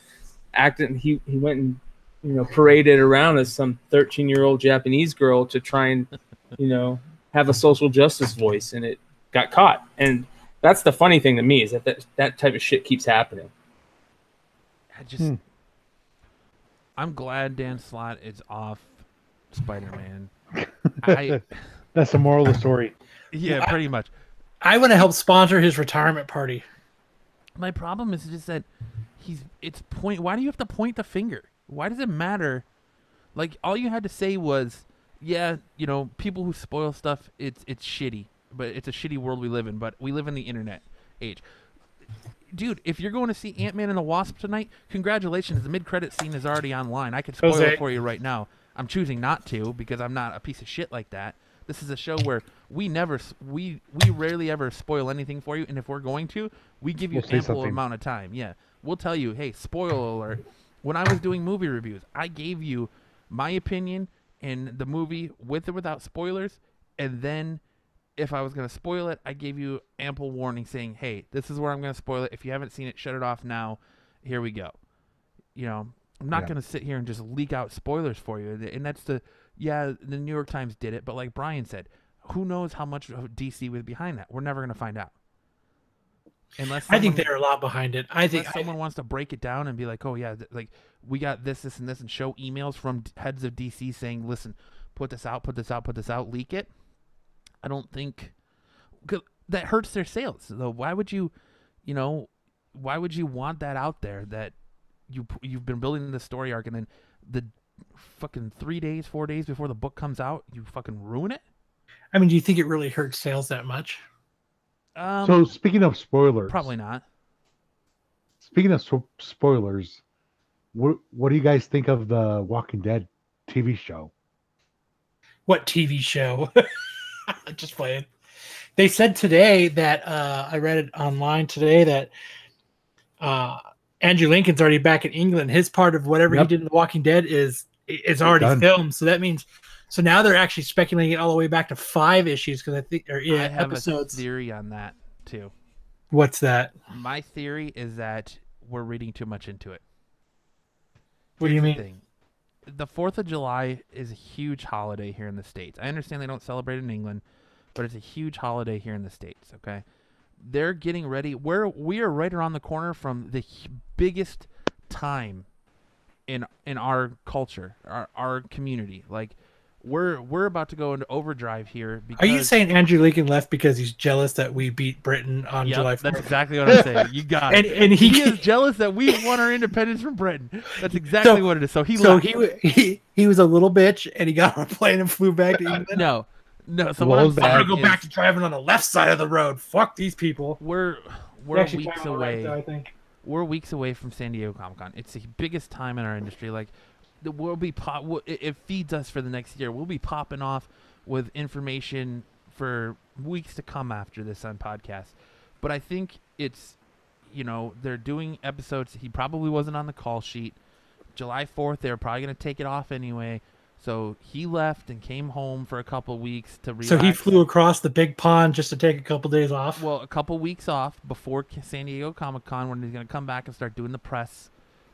acting he he went and you know paraded around as some 13 year old japanese girl to try and you know have a social justice voice and it got caught and that's the funny thing to me is that that, that type of shit keeps happening I just, Hmm. I'm glad Dan Slott is off Spider Man. I That's the moral of the story. yeah, pretty much. I want to help sponsor his retirement party. My problem is just that he's it's point. Why do you have to point the finger? Why does it matter? Like all you had to say was, yeah, you know, people who spoil stuff, it's it's shitty, but it's a shitty world we live in. But we live in the internet age. Dude, if you're going to see Ant Man and the Wasp tonight, congratulations. The mid credit scene is already online. I could spoil Jose. it for you right now. I'm choosing not to because I'm not a piece of shit like that. This is a show where we never, we we rarely ever spoil anything for you, and if we're going to, we give you We'll ample amount of time. Yeah, we'll tell you, hey, spoiler alert. When I was doing movie reviews, I gave you my opinion in the movie with or without spoilers, and then if I was going to spoil it, I gave you ample warning saying, hey, this is where I'm going to spoil it. If you haven't seen it, shut it off now. Here we go. You know, I'm not Yeah. going to sit here and just leak out spoilers for you. And that's the, yeah, the New York Times did it, but like Brian said, who knows how much of DC was behind that? We're never going to find out. Unless I think someone- they're a lot behind it. I think someone wants to break it down and be like, oh yeah, th- like we got this, this, and this, and show emails from d- heads of DC saying, listen, put this out, put this out, put this out, leak it. I don't think that hurts their sales. Though, why would you, you know, why would you want that out there that you you've been building the story arc and then the fucking three days, four days before the book comes out, you fucking ruin it? I mean, do you think it really hurts sales that much? Um, so speaking of spoilers, probably not. Speaking of spo- spoilers, what what do you guys think of the Walking Dead TV show? What TV show? Just playing. They said today that uh, I read it online today that uh, Andrew Lincoln's already back in England. His part of whatever Yep. he did in The Walking Dead is is already Done. filmed. So that means So now they're actually speculating it all the way back to five issues because I think or yeah I have episodes. a theory on that too. What's that? My theory is that we're reading too much into it. What do you Here's the mean? thing. The Fourth of July is a huge holiday here in the states. I understand they don't celebrate in England, but it's a huge holiday here in the states. Okay, they're getting ready. We're we are right around the corner from the h- biggest time in in our culture, our our community. Like we're we're about to go into overdrive here. Because Are you saying Andrew Lincoln left because he's jealous that we beat Britain on Yep, July That's exactly what I'm saying. You got And it. and he, He is jealous that we won our independence from Britain. That's exactly So- what it is. So he so left. he, he he was a little bitch and he got on a plane and flew back to England. No, no. So What what I'm I'm gonna saying go back to driving on the left side of the road. Fuck these people. we're They we're weeks drive on the right, away. though, I think. We're weeks away from San Diego Comic Con. It's the biggest time in our industry. Like, we'll be pop. We'll, it, it feeds us for the next year. We'll be popping off with information for weeks to come after this on podcast. But I think it's, you know, they're doing episodes. He probably wasn't on the call sheet. July fourth, they're probably gonna take it off anyway. So he left and came home for a couple weeks to relax. So he flew across the big pond just to take a couple days off. Well, a couple weeks off before San Diego Comic Con when he's gonna come back and start doing the press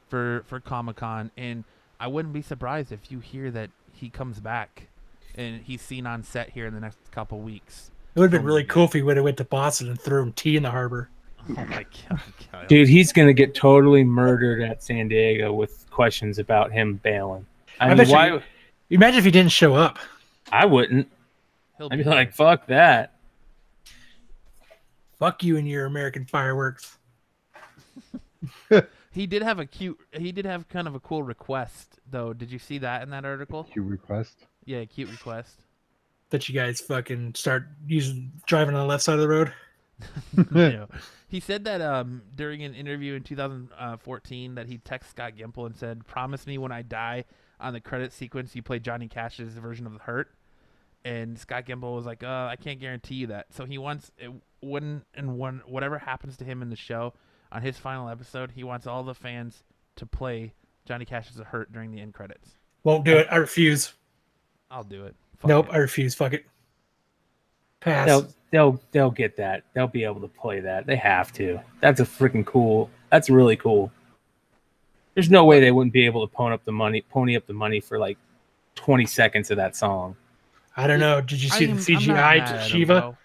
for for Comic Con, and I wouldn't be surprised if you hear that he comes back and he's seen on set here in the next couple weeks. it would have been really cool if he would have went to Boston and threw him tea in the harbor. Oh my god, Dude, he's gonna get totally murdered at San Diego with questions about him bailing. I, I mean, bet you- why? Imagine if he didn't show up. I wouldn't. He'll I'd be like, fuck that. Fuck you and your American fireworks. he did have a cute. He did have kind of a cool request though. Did you see that in that article? You request. Yeah, cute request. That you guys fucking start using driving on the left side of the road. Yeah. He said that um, during an interview in 2014 that he texted Scott Gimple and said, "Promise me when I die on the credit sequence you play Johnny Cash's version of The Hurt." And Scott Gimple was like, uh, "I can't guarantee you that." So he wants it, when and when whatever happens to him in the show on his final episode, he wants all the fans to play Johnny Cash's The Hurt during the end credits. Won't do it. I refuse. I'll do it. Fuck nope, it. I refuse. Fuck it. Pass. They'll they'll they'll get that. They'll be able to play that. They have to. That's a freaking cool. That's really cool. There's no way they wouldn't be able to pony up the money, pony up the money for like 20 seconds of that song. I don't know. Did you see I'm- the I'm not CGI to at him, Shiva?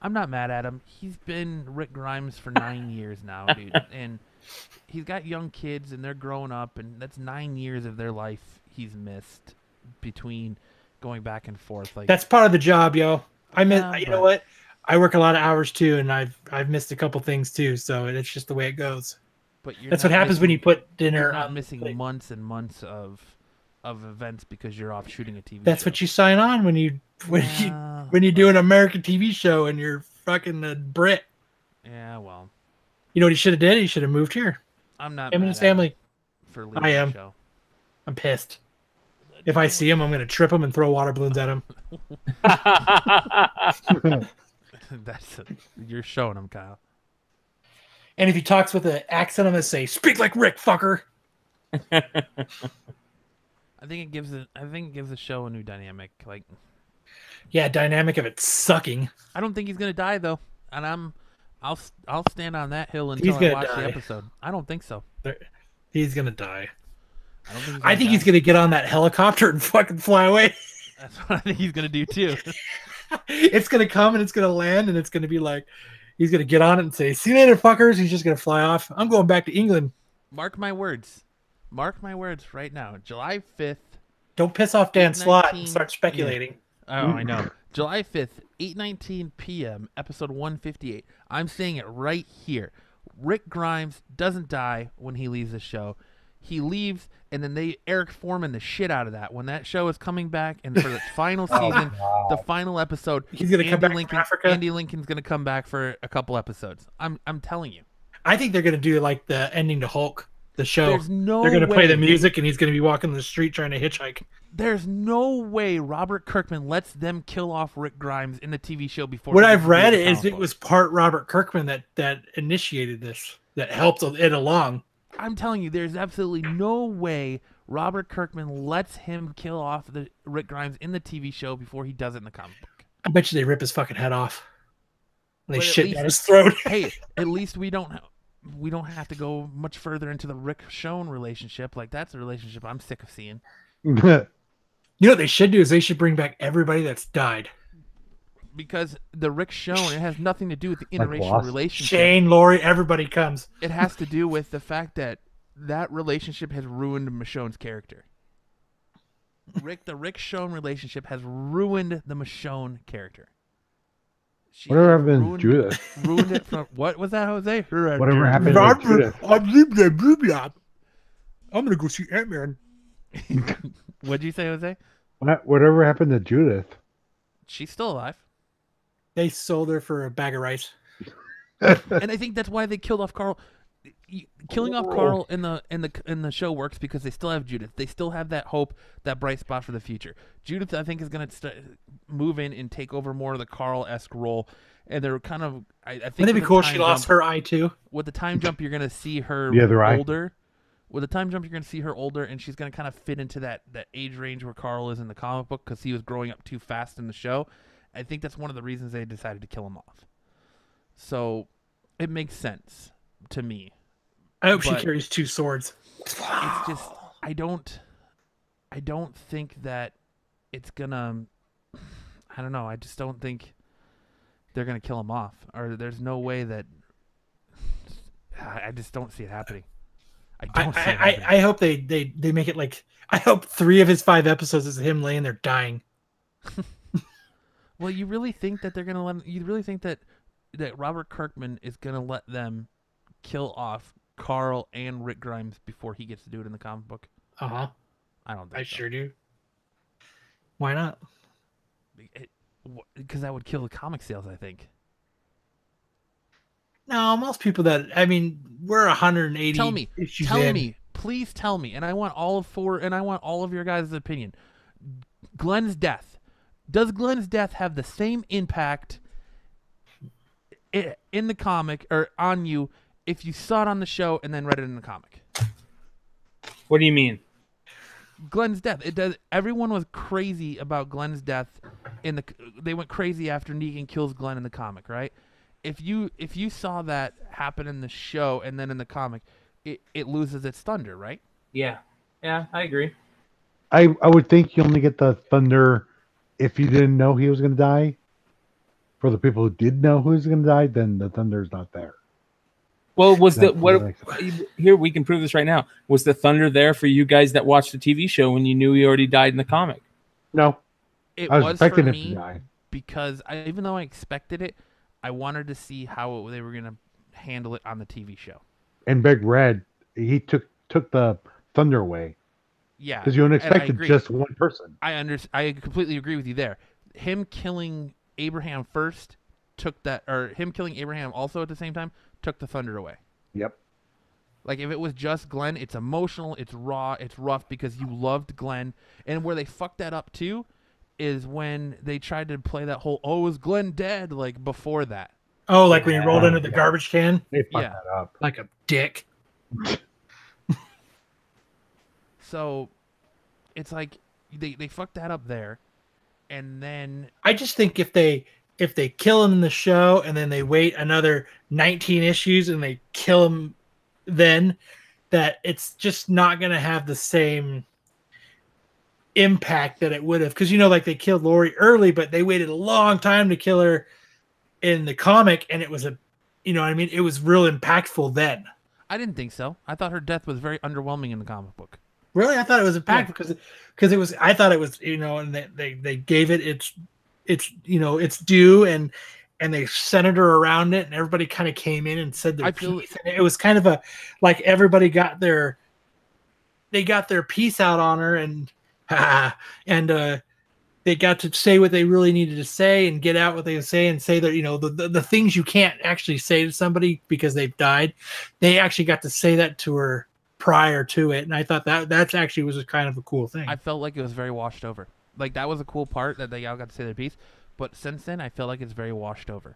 I'm not mad at him. He's been Rick Grimes for nine years now, dude, and he's got young kids, and they're growing up, and that's nine years of their life he's missed between going back and forth. Like That's part of the job, yo. I miss. Yeah, you but- know what? I work a lot of hours too, and I've I've missed a couple things too. So it's just the way it goes. But you're That's what not happens when you put dinner. You're dinner not on. missing plate. months and months of of events because you're off shooting a TV. That's show. what you sign on when you when you ah, when you do an American TV show and you're fucking a Brit. yeah, well, You know what he should have did? He should have moved here. I'm not. Him and mad his family. for leaving I am. show. I'm pissed. If I see him, I'm gonna trip him and throw water balloons at him. That's you're showing him, Kyle. And if he talks with an accent, I'm gonna say, "Speak like Rick, fucker." I think it gives it. I think it gives the show a new dynamic. Like, Yeah, dynamic of it sucking. I don't think he's gonna die though, and I'm, I'll, I'll stand on that hill until I gonna watch die. the episode. I don't think so. He's gonna die. I don't think. He's I think he's gonna get on that helicopter and fucking fly away. That's what I think he's gonna do too. it's gonna come and it's gonna land and it's gonna be like he's gonna get on it and say, "See you later, fuckers." He's just gonna fly off. I'm going back to England. Mark my words. Mark my words right now. July fifth. Don't piss off Dan Slott and start speculating. Oh, I know. July 5th, 8:19 p.m., episode 158. I'm saying it right here. Rick Grimes doesn't die when he leaves the show. He leaves and then they Eric Forman the shit out of that. When that show is coming back and for the final oh, season, the final episode, He's gonna come Andy back from Lincoln, Africa? Andy Lincoln's going to come back for a couple episodes. I'm I'm telling you. I think they're gonna do like the ending to Hulk, the show. There's no they're gonna play the music and he's gonna be walking the street trying to hitchhike. There's no way Robert Kirkman lets them kill off Rick Grimes in the TV show before What I've gets to do read is it was part Robert Kirkman that that initiated this, that helped it along. I'm telling you, there's absolutely no way Robert Kirkman lets him kill off the Rick Grimes in the TV show before he does it in the comic book. I bet you they rip his fucking head off. They But shit least- down his throat. hey, at least we don't we don't have to go much further into the Richonne relationship. Like that's a relationship I'm sick of seeing. You know what they should do is they should bring back everybody that's died. Because the Richonne, it has nothing to do with the interracial Lost? relationship. Shane, Lori, everybody comes. It has to do with the fact that that relationship has ruined Michonne's character. Rick, the Richonne relationship has ruined the Michonne character. She Whatever has happened to ruined, Judith? ruined it from what was that, Jose? Whatever happened to Judith? I'm gonna go see Ant Man. What'd you say, Jose? What, whatever happened to Judith? She's still alive. They sold her for a bag of rice. and I think that's why they killed off Carl. Killing off Carl in the in the in the show works because they still have Judith. They still have that hope, that bright spot for the future. Judith, I think, is going to st- move in and take over more of the Carl esque role. And they're kind of, I, I think, Wouldn't it be cool she time lost jump- her eye too? With the time jump, you're going to see her The other eye. older. With the time jump, you're going to see her older, and she's going to kind of fit into that that age range where Carl is in the comic book because he was growing up too fast in the show. I think that's one of the reasons they decided to kill him off. So it makes sense to me. I hope she carries two swords. It's just I don't I don't think that it's gonna I don't know, I just don't think they're gonna kill him off. Or there's no way that I I just don't see it happening. I I, don't see it I. I, I hope they, they they make it like I hope three of his five episodes is him laying there dying. Well, you really think that they're gonna let? You really think that that Robert Kirkman is gonna let them kill off Carl and Rick Grimes before he gets to do it in the comic book? Uh huh. I don't think I so. sure do. Why not? because that would kill the comic sales. I think. No, most people that I mean, we're 180. Tell me, issues tell in. me, please tell me, and I want all of four, and I want all of your guys' opinion. Glenn's death. Does Glenn's death have the same impact in the comic or on you if you saw it on the show and then read it in the comic? What do you mean? Glenn's death. It does. Everyone was crazy about Glenn's death. In the, they went crazy after Negan kills Glenn in the comic, right? If you if you saw that happen in the show and then in the comic, it, it loses its thunder, right? Yeah. Yeah, I agree. I I would think you only get the thunder if you didn't know he was going to die. For the people who did know who was going to die, then the thunder's not there. Well, was the That's what? what Here we can prove this right now. Was the thunder there for you guys that watched the TV show when you knew he already died in the comic? No, It I was, was, expecting for him to die. because I, even though I expected it, I wanted to see how it, they were gonna handle it on the TV show. And Big Red, he took took the thunder away Yeah, because you wouldn't expect it just one person. I under I completely agree with you there. Him killing Abraham first took that, or him killing Abraham also at the same time took the thunder away. Yep. Like if it was just Glenn, it's emotional, it's raw, it's rough because you loved Glenn. And where they fucked that up too is when they tried to play that whole "oh is Glenn dead" like before that. Oh, like when he rolled Yeah. under the garbage can They fucked Yeah. that up. like a dick. So it's like they they fucked that up there, and then I just think if they if they kill him in the show and then they wait another 19 issues and they kill him then that it's just not going to have the same impact that it would have because you know like they killed Lori early but they waited a long time to kill her in the comic and it was a you know what I mean it was real impactful then I didn't think so. I thought her death was very underwhelming in the comic book. Really, I thought it was impactful because because it was. I thought it was you know, and they, they they gave it its its you know its due and and they centered her around it and everybody kind of came in and said their I piece. And it was kind of a like everybody got their they got their piece out on her and and uh they got to say what they really needed to say and get out what they say and say that you know the, the, the things you can't actually say to somebody because they've died they actually got to say that to her prior to it and i thought that that's actually was kind of a cool thing I felt like it was very washed over. Like that was a cool part that they all got to say their piece, but since then I feel like it's very washed over.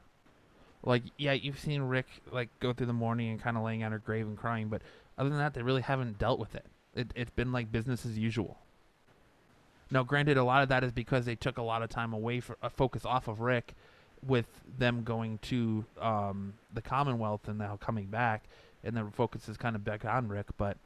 Like yeah, you've seen Rick like go through the morning and kind of laying on her grave and crying, but Other than that, they really haven't dealt with it. it it's been like business as usual. Now, granted, a lot of that is because they took a lot of time away for a focus off of Rick, with them going to um, the Commonwealth and now coming back, and the focus is kind of back on Rick. But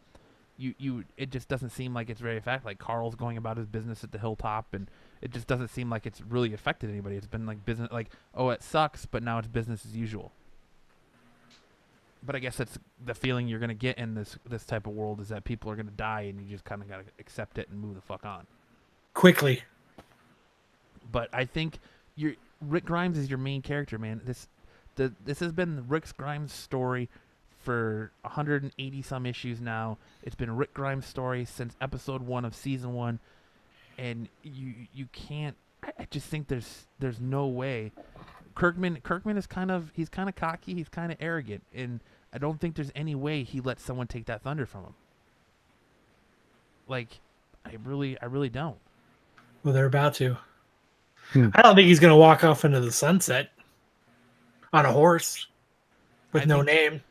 you, you, it just doesn't seem like it's very effective. Like Carl's going about his business at the hilltop, and it just doesn't seem like it's really affected anybody. It's been like business, like oh, it sucks, but now it's business as usual. But I guess that's the feeling you're gonna get in this this type of world is that people are gonna die, and you just kind of gotta accept it and move the fuck on. Quickly. But I think you're Rick Grimes is your main character, man. This the this has been Rick Grimes' story for 180 some issues now. It's been Rick Grimes' story since episode one of season one, and you you can't. I, I just think there's there's no way. Kirkman Kirkman is kind of he's kind of cocky. He's kind of arrogant, and I don't think there's any way he lets someone take that thunder from him. Like, I really I really don't. Well, they're about to. Hmm. I don't think he's going to walk off into the sunset on a horse with I no think- name.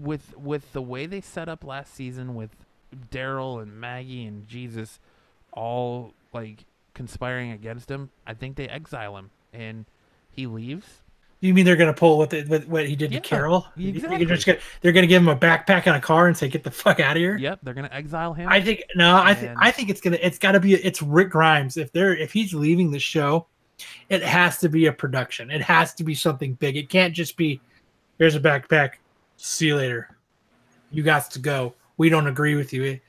With with the way they set up last season with Daryl and Maggie and Jesus all like conspiring against him, I think they exile him and he leaves. You mean they're going to pull what, the, what what he did Yeah, to Carol? Exactly. They're, just gonna, they're going to give him a backpack and a car and say, "Get the fuck out of here." Yep, they're gonna exile him. I think no. I think I think it's gonna. It's got to be. It's Rick Grimes. If they're if he's leaving the show, it has to be a production. It has to be something big. It can't just be. Here's a backpack. See you later. You got to go. We don't agree with you. It,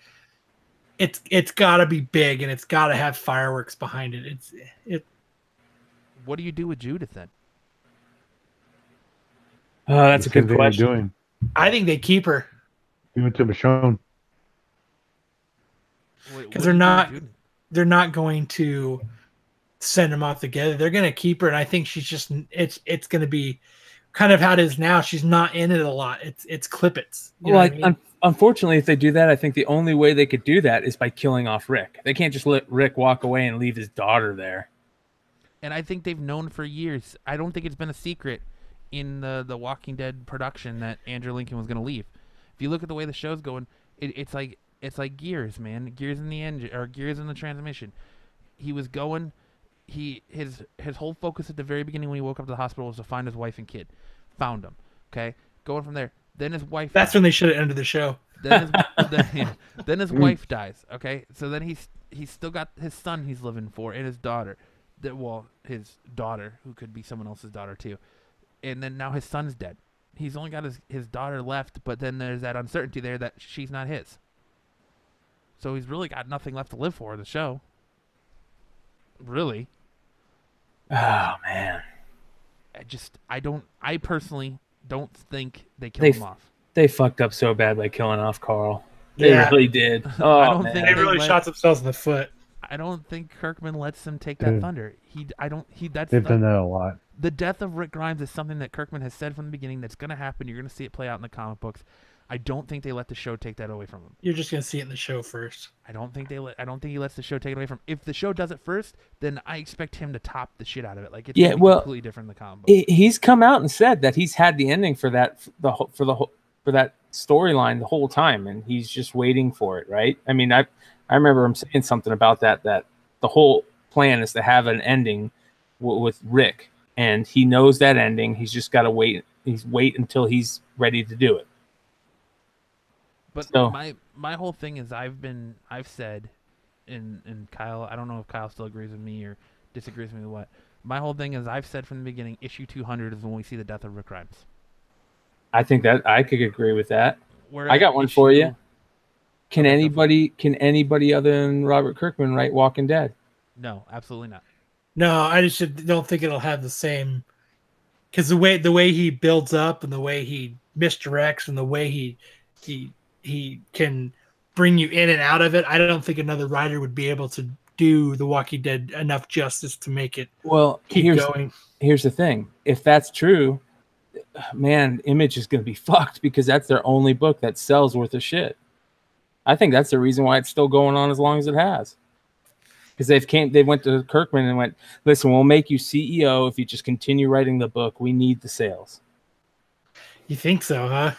it's it's got to be big and it's got to have fireworks behind it. It's it. what do you do with Judith then? Oh, that's a The same good thing question. Doing. I think they keep her We went to Michonne. What- what because they're you do with not Judith? they're not going to send them off together. They're going to keep her, and I think she's just it's it's going to be kind of how it is now. She's not in it a lot. It's it's clippets. You know well, what I I- mean? un- unfortunately, if they do that, I think the only way they could do that is by killing off Rick. They can't just let Rick walk away and leave his daughter there. And I think they've known for years. I don't think it's been a secret in the the Walking Dead production that Andrew Lincoln was going to leave. If you look at the way the show's going, it, it's like it's like gears, man. Gears in the engine or gears in the transmission. He was going. He his his whole focus at the very beginning when he woke up to the hospital was to find his wife and kid. Found them. Okay, going from there. Then his wife. That's when they should have ended the show. then his, then, yeah, then his wife dies. Okay, so then he's he's still got his son he's living for and his daughter. That well, his daughter who could be someone else's daughter too, and then now his son's dead. He's only got his his daughter left, but then there's that uncertainty there that she's not his. So he's really got nothing left to live for in the show. Really, Oh man, I just I don't I personally don't think they kill They him off. they fucked up so bad by killing off Carl. They Yeah. really did. Oh I don't man. think They they really let- shot themselves in the foot. I don't think Kirkman lets them take that Yeah. thunder. He I don't he that's They've the- done that a lot. the death of Rick Grimes is something that Kirkman has said from the beginning that's going to happen. You're going to see it play out in the comic books. I don't think they let the show take that away from him. You're just gonna see it in the show first. I don't think they let. I don't think he lets the show take it away from. Him. If the show does it first, then I expect him to top the shit out of it. Like it's Yeah, well, completely different in the comic book. He's come out and said that he's had the ending for that the whole- for the whole for that storyline the whole time, and he's just waiting for it. Right? I mean, I I remember him saying something about that. That the whole plan is to have an ending w- with Rick, and he knows that ending. He's just got to wait. He's wait until he's ready to do it. But So- my my whole thing is I've been I've said, and and Kyle I don't know if Kyle still agrees with me or disagrees with me with what. My whole thing is I've said from the beginning issue 200 is when we see the death of Rick Grimes. I think that I could agree with that. Where I got one for you. Can Okay, go for it. anybody can anybody other than Robert Kirkman write Walking Dead? No, absolutely not. No, I just should- don't think it'll have the same because the way the way he builds up and the way he misdirects and the way he he he can bring you in and out of it. I don't think another writer would be able to do The Walking Dead enough justice to make it Well, keep here's going. here's the thing. If that's true, man, Image is going to be fucked because that's their only book that sells worth of shit. I think that's the reason why it's still going on as long as it has. Because they've came, they went to Kirkman and went, listen, we'll make you CEO if you just continue writing the book. We need the sales. You think so, huh?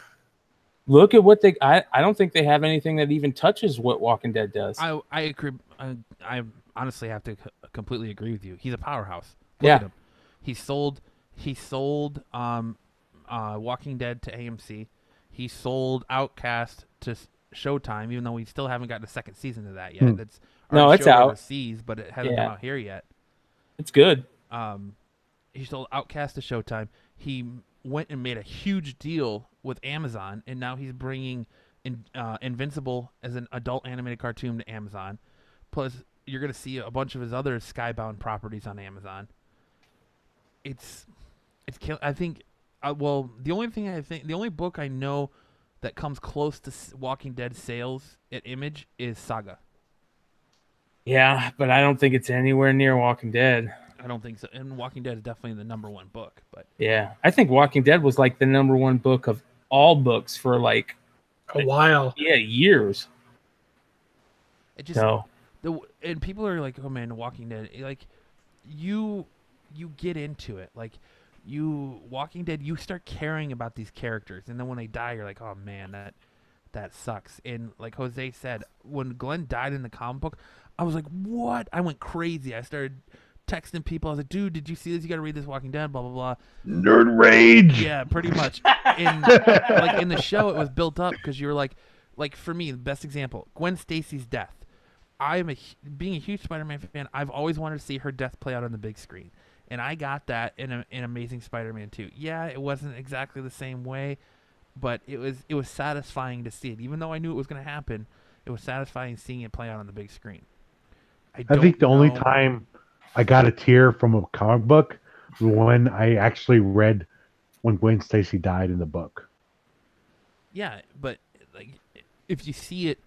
Look at what they. I, I don't think they have anything that even touches what Walking Dead does. I I agree. I, I honestly have to c- completely agree with you. He's a powerhouse. Look Yeah. at him. He sold. He sold. Um, uh, Walking Dead to AMC. He sold Outcast to Showtime, even though we still haven't gotten a second season of that yet. Hmm. That's No, it's out. overseas, but it hasn't Yeah. come out here yet. it's good. um, he sold Outcast to Showtime. He m- went and made a huge deal with Amazon, and now he's bringing in, uh, Invincible as an adult animated cartoon to Amazon. Plus, you're gonna see a bunch of his other Skybound properties on Amazon. It's, it's. I think. Uh, well, the only thing I think, the only book I know that comes close to Walking Dead sales at Image is Saga. Yeah, but I don't think it's anywhere near Walking Dead. I don't think so. And Walking Dead is definitely the number one book, but Yeah, I think Walking Dead was like the number one book of all books for like A while. yeah years. it just So the and people are like, oh man, Walking Dead. Like, you you get into it. Like, you Walking Dead, you start caring about these characters, and then when they die, you're like, oh man, that that sucks. And like Jose said, when Glenn died in the comic book, I was like, what? I went crazy. I started texting people. I was like, dude, did you see this? You got to read this Walking Dead. Blah blah blah. Nerd rage. Yeah, pretty much. In like in the show, it was built up because you were like, like for me, the best example, Gwen Stacy's death. I'm a being a huge Spider-Man fan. I've always wanted to see her death play out on the big screen, and I got that in a, in Amazing Spider-Man 2. Yeah, it wasn't exactly the same way, but it was it was satisfying to see it. Even though I knew it was going to happen, it was satisfying seeing it play out on the big screen. I don't think the only time I got a tear from a comic book when I actually read when Gwen Stacy died in the book. Yeah, but like if you see it,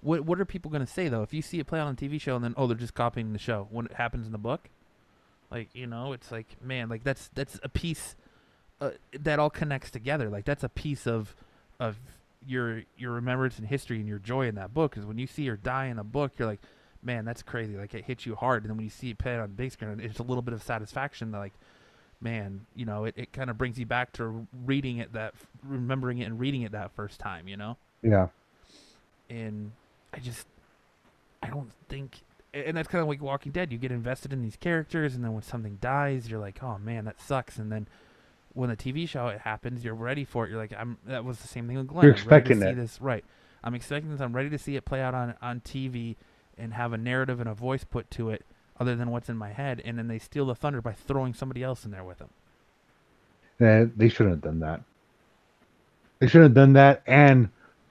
what what are people gonna say though? If you see it play out on a TV show and then oh they're just copying the show when it happens in the book, like you know it's like man like that's that's a piece uh, that all connects together. Like that's a piece of of your your remembrance and history and your joy in that book. Because when you see her die in a book, you're like, man, that's crazy. Like it hits you hard. And then when you see it play on the big screen, it's a little bit of satisfaction. That like, man, you know, it, it kind of brings you back to reading it that remembering it and reading it that first time. You know Yeah. and I just I don't think and that's kind of like Walking Dead. You get invested in these characters, and then when something dies, you're like, "Oh man, that sucks." And then when the TV show it happens, you're ready for it. You're like, "I'm." That was the same thing with Glenn. You're I'm ready to expecting see this, right? I'm expecting this. I'm ready to see it play out on on TV and have a narrative and a voice put to it, other than what's in my head. And then they steal the thunder by throwing somebody else in there with them. Eh, they shouldn't have done that. They should have done that and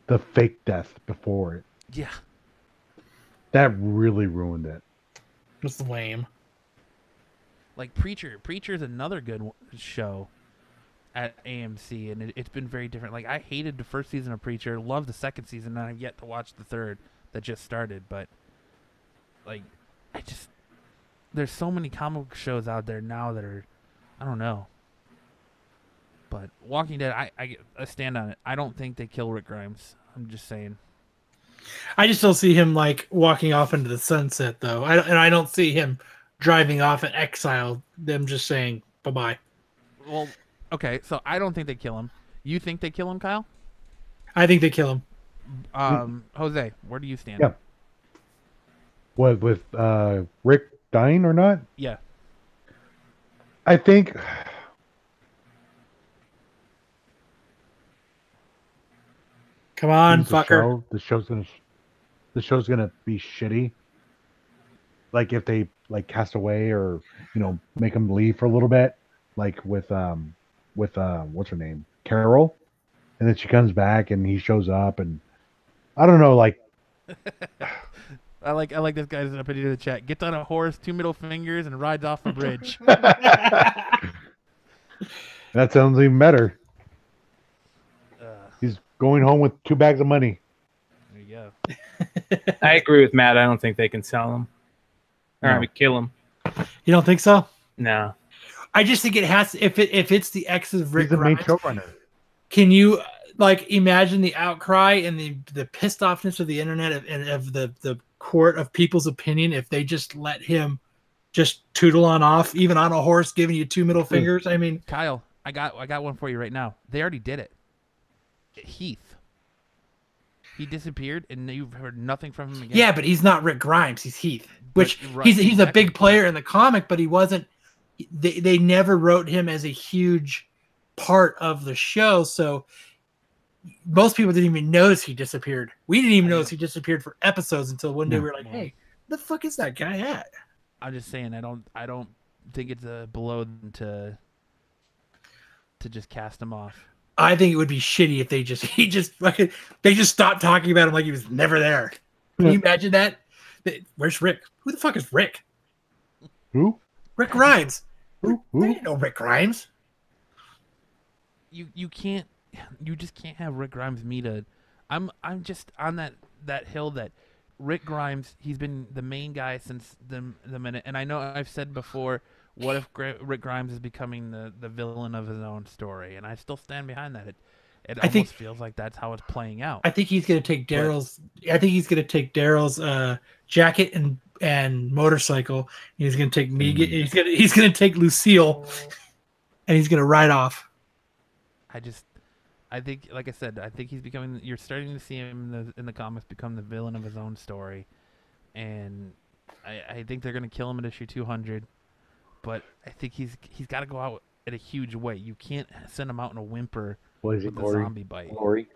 the fake death before it. Yeah, That really ruined it. It's lame. like Preacher. Preacher is another good show at AMC, and it, it's been very different. Like I hated the first season of Preacher, loved the second season, and I've yet to watch the third that just started. But like, I just there's so many comic book shows out there now that are, I don't know. But Walking Dead, I, I I stand on it. I don't think they kill Rick Grimes. I'm just saying. I just don't see him like walking off into the sunset though. I don't, and I don't see him driving off in exile. Them just saying bye bye. Well, okay, so I don't think they kill him. You think they kill him, Kyle? I think they kill him. Um, Jose, where do you stand? Yeah. What with uh, Rick dying or not? Yeah. I think Come on, the fucker. show, the show's gonna the show's gonna be shitty. Like if they like cast away or you know make him leave for a little bit, like with um with uh what's her name Carol, and then she comes back and he shows up and I don't know like I like I like this guy's opinion in the chat. Gets on a horse, two middle fingers, and rides off a bridge. that sounds even better. uh, He's going home with two bags of money. there you go. I agree with Matt. I don't think they can sell him. Or I No. mean, kill him. You don't think so? No. I just think it has. If it if it's the ex of Rick He's the main showrunner. can you like imagine the outcry and the the pissed offness of the internet of, and of the the court of people's opinion if they just let him just tootle on off, even on a horse, giving you two middle Hmm. fingers? I mean, Kyle, I got I got one for you right now. They already did it. Heath. He disappeared, and you've heard nothing from him again. Yeah, but he's not Rick Grimes. He's Heath, which right, he's he's a big player in the comic, but he wasn't. They they never wrote him as a huge part of the show, so most people didn't even notice he disappeared. We didn't even notice he disappeared for episodes until one day No. we were like, Yeah. "Hey, the fuck is that guy at?" I'm just saying. I don't. I don't think it's uh, below to to just cast him off. I think it would be shitty if they just he just fucking they just stopped talking about him like he was never there. Can you imagine that? Where's Rick? Who the fuck is Rick? Who? Rick Grimes. Who? There Who? ain't no Rick Grimes. You you can't. You just can't have Rick Grimes meet a. I'm I'm just on that that hill that Rick Grimes. He's been the main guy since the the minute, and I know I've said before. What if Rick Grimes is becoming the, the villain of his own story? And I still stand behind that. It it I almost think- feels like that's how it's playing out. I think he's gonna take Daryl's. I think he's gonna take Daryl's uh, jacket and and motorcycle. He's gonna take Megan. He's gonna he's gonna take Lucille, and he's gonna ride off. I just, I think, like I said, I think he's becoming. You're starting to see him in the in the comics become the villain of his own story, and I, I think they're gonna kill him at issue 200. But I think he's he's got to go out in a huge way. You can't send him out in a whimper What is with a Glory? zombie bite. Glory?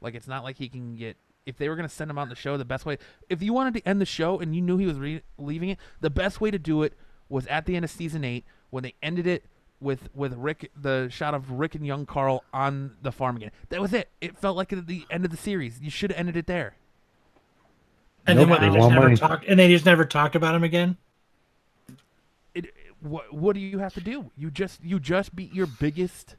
Like it's not like he can get. If they were gonna send him out in the show, the best way. If you wanted to end the show and you knew he was re- leaving it, the best way to do it was at the end of season eight when they ended it with with Rick, the shot of Rick and young Carl on the farm again. That was it. It felt like the end of the series. You should have ended it there. And Nope, then they they just never talked. And they just never talked about him again. It, what what do you have to do? You just you just beat your biggest.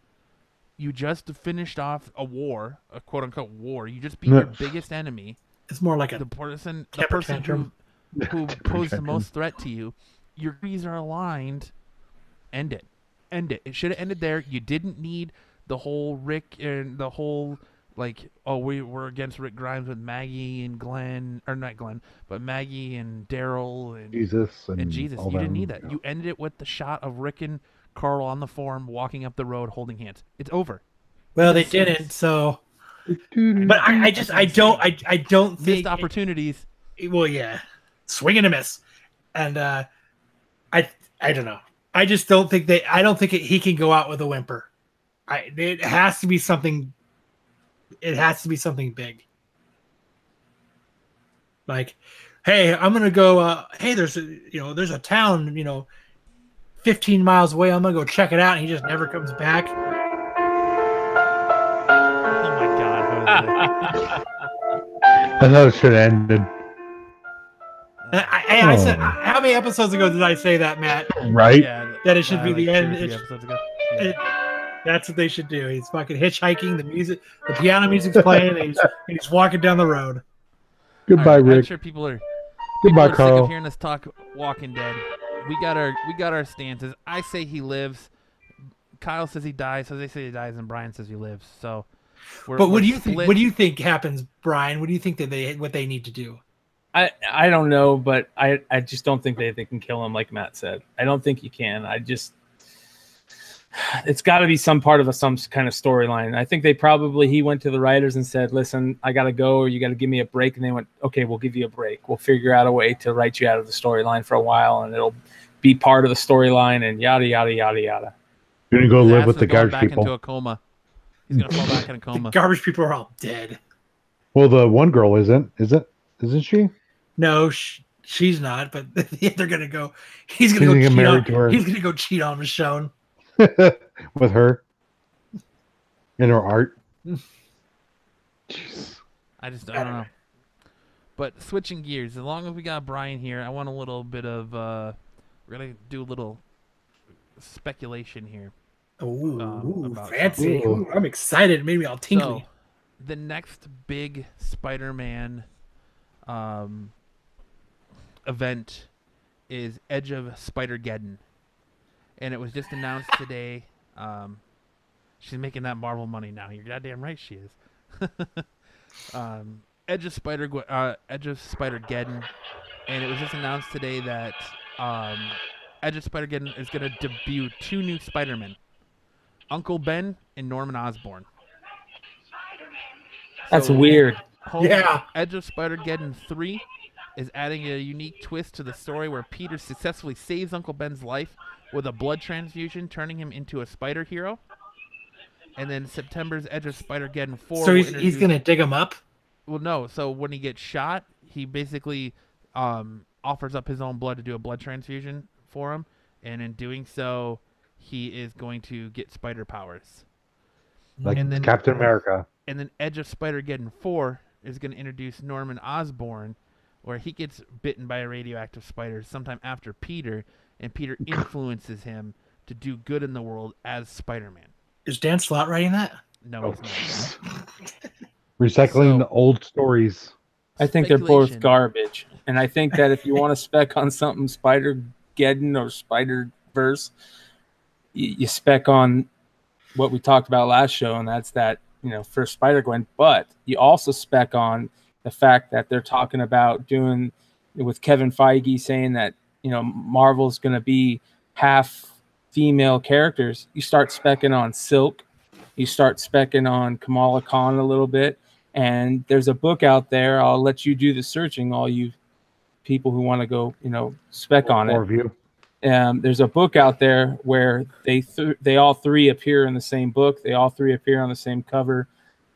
You just finished off a war, a quote unquote war. You just beat your biggest enemy. It's more like the a person the person who, tantrum. who Temper posed the most threat to you your trees are aligned end it end it. It should have ended there. You didn't need the whole rick and the whole like oh we we're against rick grimes with maggie and glenn or not glenn but maggie and daryl and, Jesus and, and jesus. all you didn't need that. You ended it with the shot of rick and carl on the farm walking up the road holding hands. It's over. Well, they didn't. So, but I, I just I don't I I don't think missed think. opportunities. Well, yeah, swing and a miss, and uh, I I don't know. I just don't think they. I don't think it, he can go out with a whimper. I it has to be something. It has to be something big. Like, hey, I'm gonna go. Uh, hey, there's a you know there's a town you know, 15 miles away. I'm gonna go check it out, and he just never comes back. oh my god Jose. I thought it should have ended. I, I, I said, Oh. how many episodes ago did I say that, Matt? Right? yeah That it should uh, be like the end. It- episodes ago. Yeah. it- that's what they should do. He's fucking hitchhiking. The music, the piano music's playing, and he's, and he's walking down the road. Goodbye, Rick. I'm sure people are, Goodbye, people are sick Carl. of hearing us talk Walking Dead. We got our we got our stances. I say he lives. Kyle says he dies. Jose says he dies, and Brian says he lives. So, we're, But we're what do you think? What do you think happens, Brian? What do you think that they what they need to do? I I don't know, but I I just don't think they, they can kill him like Matt said. I don't think you can. I just it's got to be some part of a some kind of storyline. I think they probably he went to the writers and said, "Listen, I got to go, or you got to give me a break." And they went, "Okay, we'll give you a break. We'll figure out a way to write you out of the storyline for a while, and it'll be part of the storyline." And yada yada yada yada. You're gonna go His live with the garbage back people. into a coma. He's gonna fall back in a The coma. garbage people are all dead. Well, the one girl isn't, is it? Isn't she? No, sh- she's not. But they're gonna go. He's gonna He's go gonna cheat married on. to her. He's gonna go cheat on Michonne. with her in her art. Jeez. I just I don't know. But switching gears, as long as we got Brian here, I want a little bit of. uh We're gonna do a little speculation here. Ooh, Um, fancy! Ooh, I'm excited. It made me all tingly. So, the next big Spider-Man um, event is Edge of Spider-Geddon, and it was just announced today. Um, she's making that Marvel money now. You're goddamn right, she is. um, Edge of Spider uh, Edge of Spider-Geddon, and it was just announced today that um, Edge of Spider-Geddon is going to debut two new Spider-Men, Uncle Ben and Norman Osborn. That's So- weird. Home Yeah. Edge of Spider-Geddon 3 is adding a unique twist to the story where Peter successfully saves Uncle Ben's life with a blood transfusion, turning him into a spider hero. And then September's Edge of Spider-Geddon 4 So will he's, he's gonna dig him up. well, no. So when he gets shot, he basically um, offers up his own blood to do a blood transfusion for him, and in doing so, he is going to get spider powers. Like And then- Captain America. And then Edge of Spider-Geddon 4 is going to introduce Norman Osborn, where he gets bitten by a radioactive spider sometime after Peter, and Peter influences him to do good in the world as Spider-Man. Is Dan Slott writing that? No, Oh, he's not. Recycling So- old stories. I think they're both garbage. And I think that if you want to spec on something Spider Geddon or Spider Verse, you, you spec on what we talked about last show, and that's that, you know, first Spider Gwen. But you also spec on the fact that they're talking about doing with Kevin Feige saying that, you know, Marvel's going to be half female characters. You start specking on Silk, you start specking on Kamala Khan a little bit. And there's a book out there. I'll let you do the searching, all you people who want to go, you know, spec on it More view. um, there's a book out there where they th- they all three appear in the same book. They all three appear on the same cover,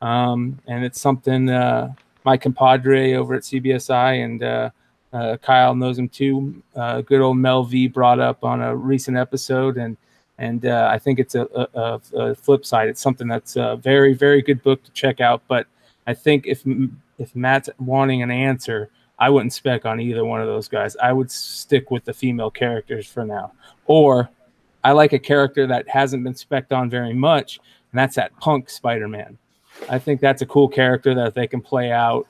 um, and it's something uh, my compadre over at CBSI and uh, uh, Kyle knows him too. Uh, good old Mel V brought up on a recent episode, and and uh, I think it's a, a, a, flip side. It's something that's a very very good book to check out. But I think if if Matt's wanting an answer, I wouldn't spec on either one of those guys. I would stick with the female characters for now. Or I like a character that hasn't been specced on very much, and that's that punk Spider Man. I think that's a cool character that they can play out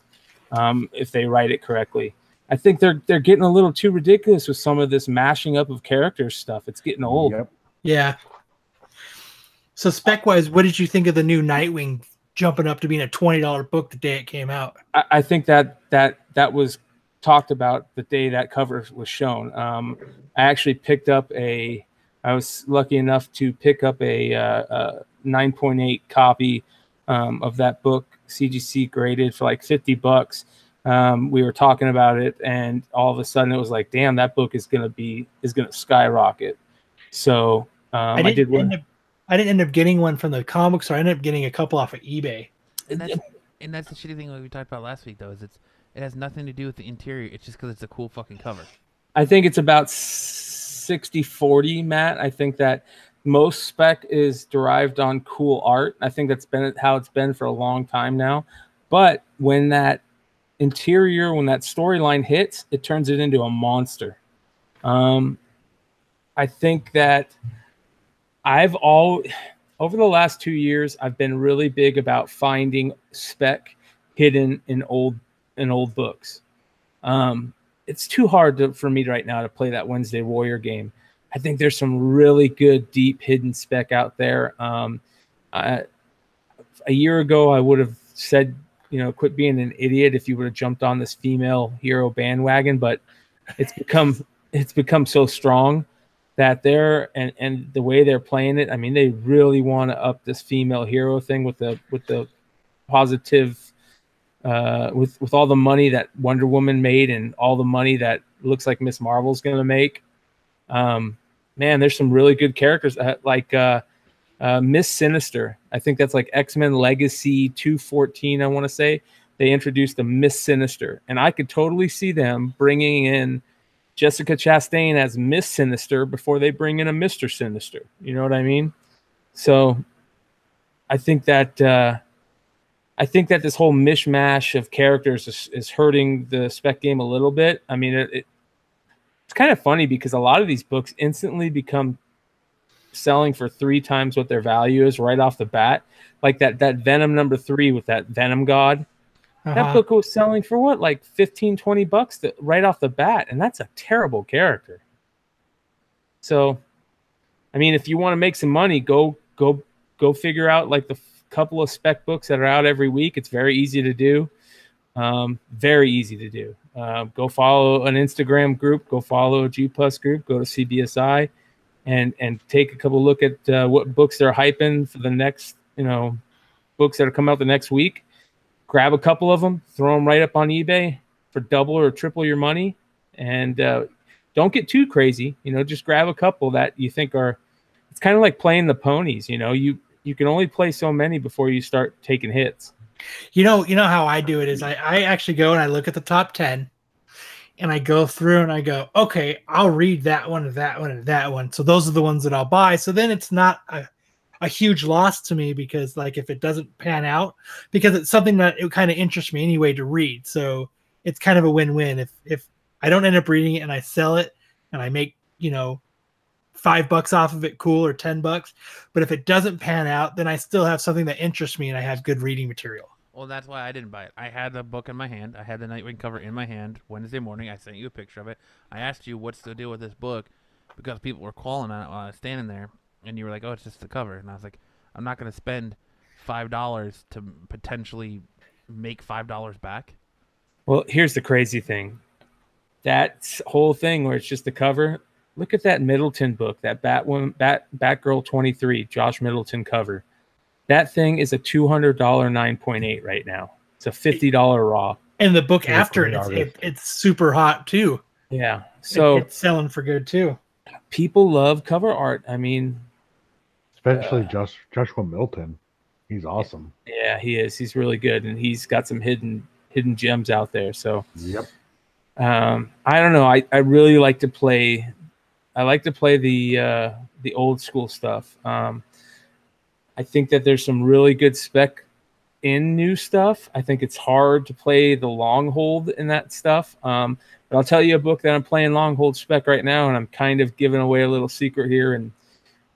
um, if they write it correctly. I think they're they're getting a little too ridiculous with some of this mashing up of character stuff. It's getting old. Yep. Yeah. So spec wise, what did you think of the new Nightwing jumping up to being a twenty dollar book the day it came out? I, I think that that that was talked about the day that cover was shown. Um, I actually picked up a. I was lucky enough to pick up a, uh, a 9.8 copy um, of that book, CGC graded for like 50 bucks. Um, we were talking about it, and all of a sudden it was like, "Damn, that book is gonna be is gonna skyrocket." So um, I, didn't did one. end up, I didn't end up getting one from the comic store. I ended up getting a couple off of eBay. And that's, and that's the shitty thing like we talked about last week, though, is it's it has nothing to do with the interior. It's just because it's a cool fucking cover. I think it's about 60 40, Matt. I think that most spec is derived on cool art. I think that's been how it's been for a long time now. But when that interior, when that storyline hits, it turns it into a monster. Um, I think that I've all over the last two years, I've been really big about finding spec hidden in old in old books. Um, it's too hard to, for me right now to play that Wednesday Warrior game. I think there's some really good, deep, hidden spec out there. Um, I, a year ago, I would have said, you know, quit being an idiot if you would have jumped on this female hero bandwagon, but it's become it's become so strong that they're and and the way they're playing it. I mean, they really want to up this female hero thing with the with the positive uh, with with all the money that Wonder Woman made and all the money that looks like Miss Marvel's going to make. Um, man, there's some really good characters uh, like uh, uh, Miss Sinister. I think that's like X Men Legacy 214. I want to say they introduced a Miss Sinister, and I could totally see them bringing in Jessica Chastain as Miss Sinister before they bring in a Mister Sinister. You know what I mean? So I think that. Uh, I think that this whole mishmash of characters is, is hurting the spec game a little bit. I mean, it, it, it's kind of funny because a lot of these books instantly become selling for three times what their value is right off the bat. Like that that Venom number three with that Venom God. That Uh-huh. book was selling for what, like 15, 20 bucks to, right off the bat. And that's a terrible character. So, I mean, if you want to make some money, go, go, go figure out like the f- couple of spec books that are out every week. It's very easy to do. Um, very easy to do. Uh, go follow an Instagram group, go follow a G Plus group, go to CBSI and, and take a couple look at uh, what books they're hyping for the next, you know, books that are coming out the next week grab a couple of them, throw them right up on eBay for double or triple your money, and uh, don't get too crazy. You know, just grab a couple that you think are. It's kind of like playing the ponies. You know, you you can only play so many before you start taking hits. You know, you know how I do it is I, I actually go and I look at the top ten and I go through and I go, okay, I'll read that one and that one and that one. So those are the ones that I'll buy. So then it's not a, a huge loss to me because like if it doesn't pan out, because it's something that it kind of interests me anyway to read. So it's kind of a win-win. If if I don't end up reading it and I sell it and I make, you know, five bucks off of it, cool, or ten bucks. But if it doesn't pan out, then I still have something that interests me and I have good reading material. Well, that's why I didn't buy it. I had the book in my hand. I had the Nightwing cover in my hand Wednesday morning. I sent you a picture of it. I asked you what's the deal with this book because people were calling on it while I was standing there, and you were like, "Oh, it's just the cover," and I was like, "I'm not going to spend five dollars to potentially make five dollars back." Well, here's the crazy thing. That whole thing where it's just the cover. Look at that Middleton book, that Batwoman, Bat Batgirl 23, Josh Middleton cover. That thing is a two hundred dollar nine point eight right now. It's a fifty dollar raw. And the book after it, it's, it, it's super hot too. Yeah. It- So it's selling for good too. people love cover art. I mean, Especially Josh, Joshua Middleton. He's awesome. yeah, he is. He's really good, and he's got some hidden hidden gems out there. So Yep. um, I don't know. I, I really like to play. I like to play the uh, the old school stuff. Um, I think that there's some really good spec in new stuff. I think it's hard to play the long hold in that stuff. Um, but I'll tell you a book that I'm playing long hold spec right now, and I'm kind of giving away a little secret here. And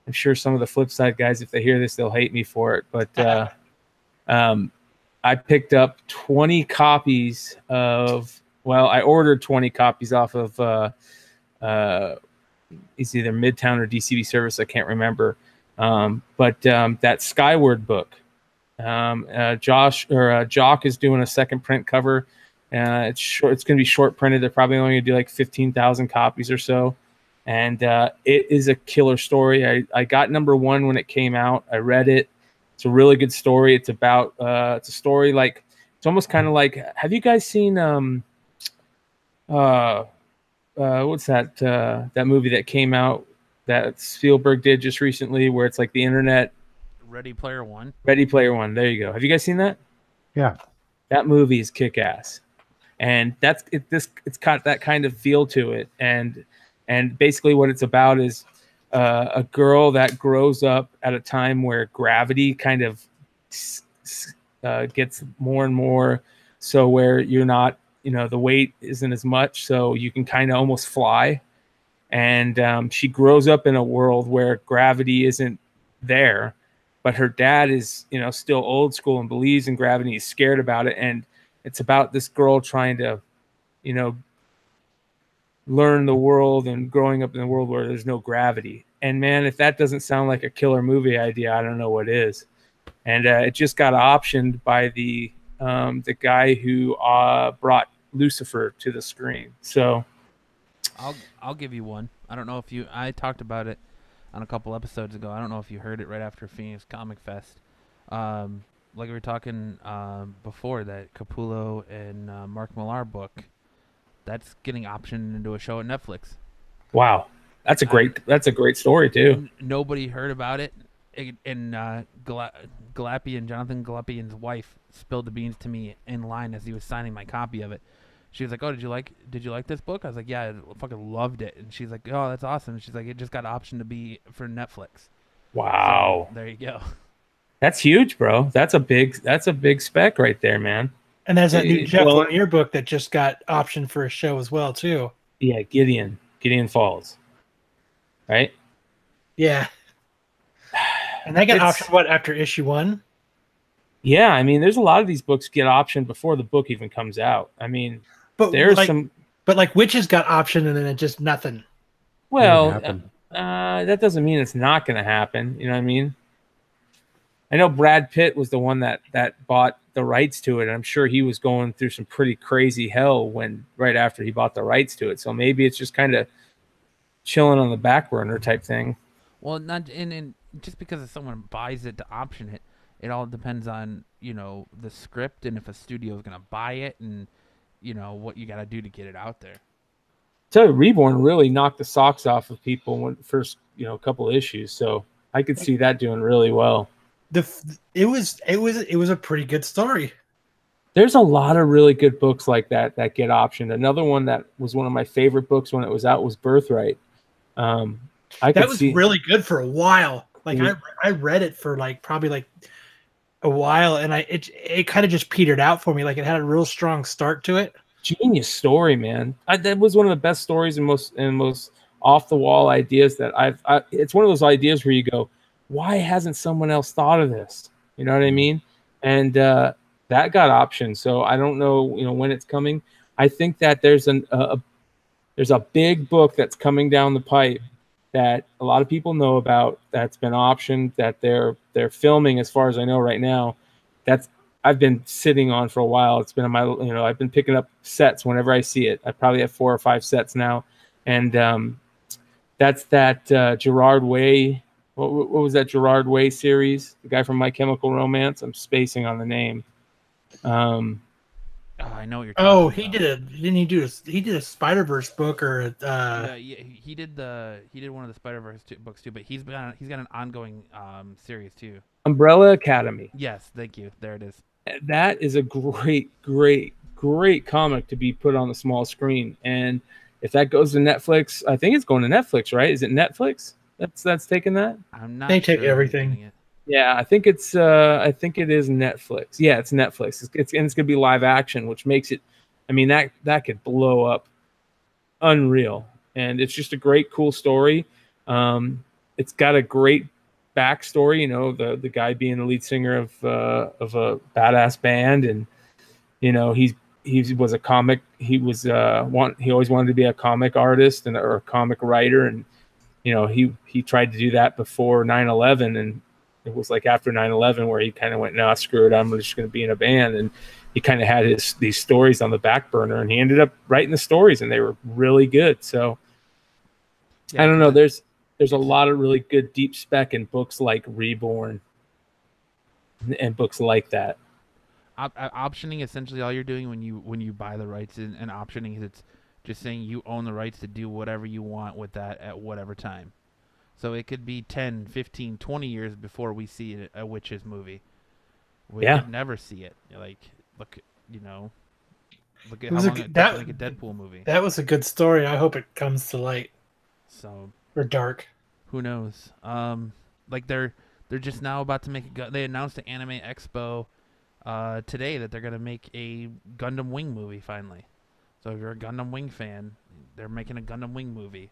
I'm sure some of the flip side guys, if they hear this, they'll hate me for it. But uh, um, I picked up 20 copies of. Well, I ordered 20 copies off of. Uh, uh, it's either Midtown or DCB Service. I can't remember. Um, but um, that Skyward book, um, uh, Josh or uh, Jock is doing a second print cover. Uh, it's short. It's going to be short printed. They're probably only going to do like fifteen thousand copies or so, and uh, it is a killer story. I, I got number one when it came out. I read it. It's a really good story. It's about uh, it's a story like it's almost kind of like. Have you guys seen um, uh, uh, what's that uh, that movie that came out that Spielberg did just recently, where it's like the internet Ready Player One. Ready Player One. There you go. Have you guys seen that? Yeah. That movie is kick ass, and that's it. This it's got that kind of feel to it, and and basically what it's about is uh, a girl that grows up at a time where gravity kind of s- s- uh, gets more and more, so where you're not, you know, the weight isn't as much, so you can kind of almost fly. And um, she grows up in a world where gravity isn't there, but her dad is you know still old school and believes in gravity he's scared about it. And it's about this girl trying to you know learn the world and growing up in a world where there's no gravity. And man if that doesn't sound like a killer movie idea i don't know what is. And uh, it just got optioned by the um, the guy who uh, brought lucifer to the screen so I'll I'll give you one. I don't know if you. I talked about it on a couple episodes ago. I don't know if you heard it right after Phoenix Comic Fest. Um, like we were talking um, before that Capullo and uh, Mark Millar book. That's getting optioned into a show at Netflix. wow that's a great that's a great story too nobody heard about it. And uh, Gla- Glapion, Jonathan Glapion's wife, spilled the beans to me in line as he was signing my copy of it. She was like, "Oh, did you like? Did you like this book?" I was like, "Yeah, I fucking loved it." And she's like, "Oh, that's awesome." She's like, "It just got option to be for Netflix." wow So, there you go. that's huge bro that's a big that's a big spec right there man And there's that new Jeff well- Lemire book that just got optioned for a show as well too. Yeah, Gideon. Gideon Falls. Right? Yeah. And that got It's- optioned what after issue one? Yeah, I mean, there's a lot of these books get optioned before the book even comes out. I mean, But there's like, some. but like witches got option and then it just nothing. Well, happen. uh, that doesn't mean it's not going to happen. You know what I mean? I know Brad Pitt was the one that that bought the rights to it. And I'm sure he was going through some pretty crazy hell when right after he bought the rights to it. So maybe it's just kind of chilling on the back burner type thing. Well, not and, and just because if someone buys it to option it, it all depends on you know the script and if a studio is gonna buy it and you know what you gotta do to get it out there. tell you, Reborn really knocked the socks off of people when first, you know, a couple issues. So I could see that doing really well. The it was it was it was a pretty good story. There's a lot of really good books like that that get optioned. Another one that was one of my favorite books when it was out was Birthright. Um, I could That was see really good for a while. Like. I I read it for like probably like a while, and I it it kind of just petered out for me. Like it had a real strong start to it. genius story, man. I, that was one of the best stories and most and most off the wall ideas that I've. I, it's one of those ideas where you go, why hasn't someone else thought of this? You know what I mean? And uh, that got optioned. So I don't know, you know, when it's coming. I think that there's an a, a there's a big book that's coming down the pipe that a lot of people know about that's been optioned that they're they're filming as far as I know right now. That's I've been sitting on for a while. It's been on my, you know, I've been picking up sets whenever I see it. I probably have four or five sets now, and um, that's that uh, Gerard Way. What, what was that Gerard Way series? The guy from My Chemical Romance. I'm spacing on the name. Um, Oh, I know what you're. Oh, he about. did a didn't he do a he did a Spider Verse book or a, uh Yeah, yeah, he he did the he did one of the Spider Verse books too, but he's got he's got an ongoing um series too. Umbrella Academy. Yes, thank you. There it is. that is a great, great, great comic to be put on the small screen. And if that goes to Netflix, I think it's going to Netflix, right? Is it Netflix that's that's taking that? I'm not. They take sure who's everything. Yeah, I think it's uh I think it is Netflix. Yeah, it's Netflix. It's, it's and it's gonna be live action, which makes it I mean that that could blow up unreal. And it's just a great, cool story. Um it's got a great backstory, you know, the the guy being the lead singer of uh of a badass band and you know, he's he was a comic he was uh want he always wanted to be a comic artist and or a comic writer and you know he he tried to do that before 9-11 and it was like after 9-11 where he kind of went nah screw it i'm just going to be in a band. And he kind of had his these stories on the back burner and he ended up writing the stories and they were really good. So Yeah, i don't know there's there's a lot of really good deep spec in books like reborn and books like that. Op- uh, optioning essentially all you're doing when you when you buy the rights and, and optioning is it's just saying you own the rights to do whatever you want with that at whatever time so it could be 10 15 20 years before we see a witches movie. We Yeah. could never see it. Like look you know look at It how was a long it that- to make a deadpool movie. that was a good story. I hope it comes to light. So or dark. who knows? Um like they're they're just now about to make a gu- they announced at anime expo uh today that they're gonna make a gundam wing movie finally. So if you're a gundam wing fan they're making a gundam wing movie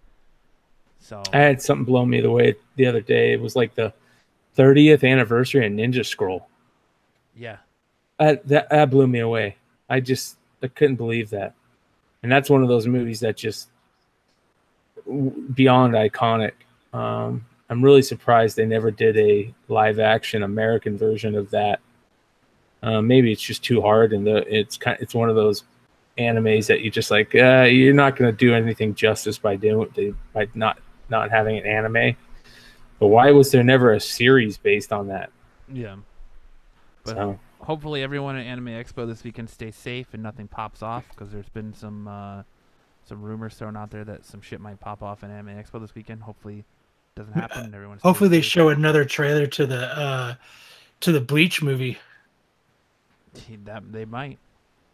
so i had something blow me the way the other day. It was like the 30th anniversary of ninja scroll. Yeah. That, that that blew me away. I just i couldn't believe that. And that's one of those movies that just beyond iconic. Um i'm really surprised they never did a live action american version of that. Uh, maybe it's just too hard and the it's kind it's one of those animes that you just like uh, you're not going to do anything justice by doing by not not having an anime but why was there never a series based on that yeah but so hopefully everyone at anime expo this weekend stays safe and nothing pops off because there's been some uh some rumors thrown out there that some shit might pop off in anime expo this weekend hopefully it doesn't happen and everyone Hopefully they safe. show another trailer to the uh to the Bleach movie. that they might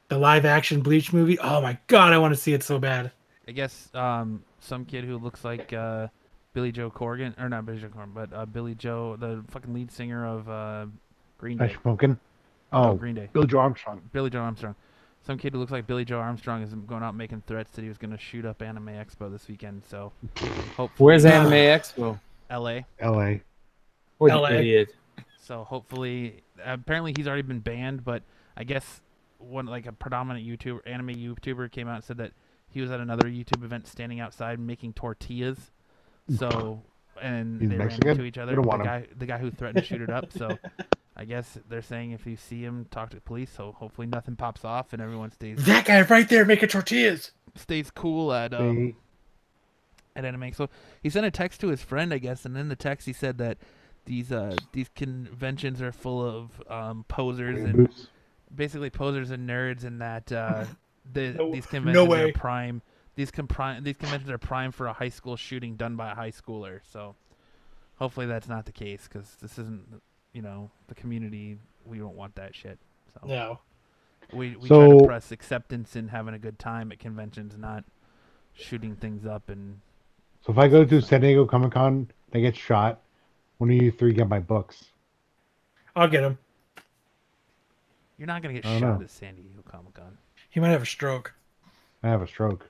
The live action Bleach movie. Oh my god, I want to see it so bad. I guess um, some kid who looks like uh, Billy Joe Corgan, or not Billy Joe Corgan, but uh, Billie Joe, the fucking lead singer of uh, Green Nice Day. smoking. Oh, Oh, Green Day. Bill Joe Armstrong. Billie Joe Armstrong. Some kid who looks like Billie Joe Armstrong is going out making threats that he was going to shoot up Anime Expo this weekend. So, hopefully, where's anime expo L.A. L.A. what LA. idiot So hopefully, apparently he's already been banned, but I guess one like a predominant YouTuber, anime YouTuber, came out and said that he was at another YouTube event standing outside making tortillas. So and He's they ran Mexican? into each other. The want him. guy, the guy who threatened to shoot it up. So I guess they're saying if you see him, talk to the police. So hopefully nothing pops off and everyone stays That guy right there making tortillas. stays cool at um, They- at Anime. So he sent a text to his friend, I guess, and in the text he said that these uh these conventions are full of um posers and basically posers and nerds and that uh the No- these no conventions way. are prime these compri- these conventions are prime for a high school shooting done by a high schooler so hopefully that's not the case because this isn't you know the community we don't want that shit so No. we, we try to press acceptance and having a good time at conventions not shooting things up and So if I go to San Diego Comic Con, I get shot. One of you three get my books. I'll get them. you're not gonna get shot know. at san diego comic-con He might have a stroke. I have a stroke.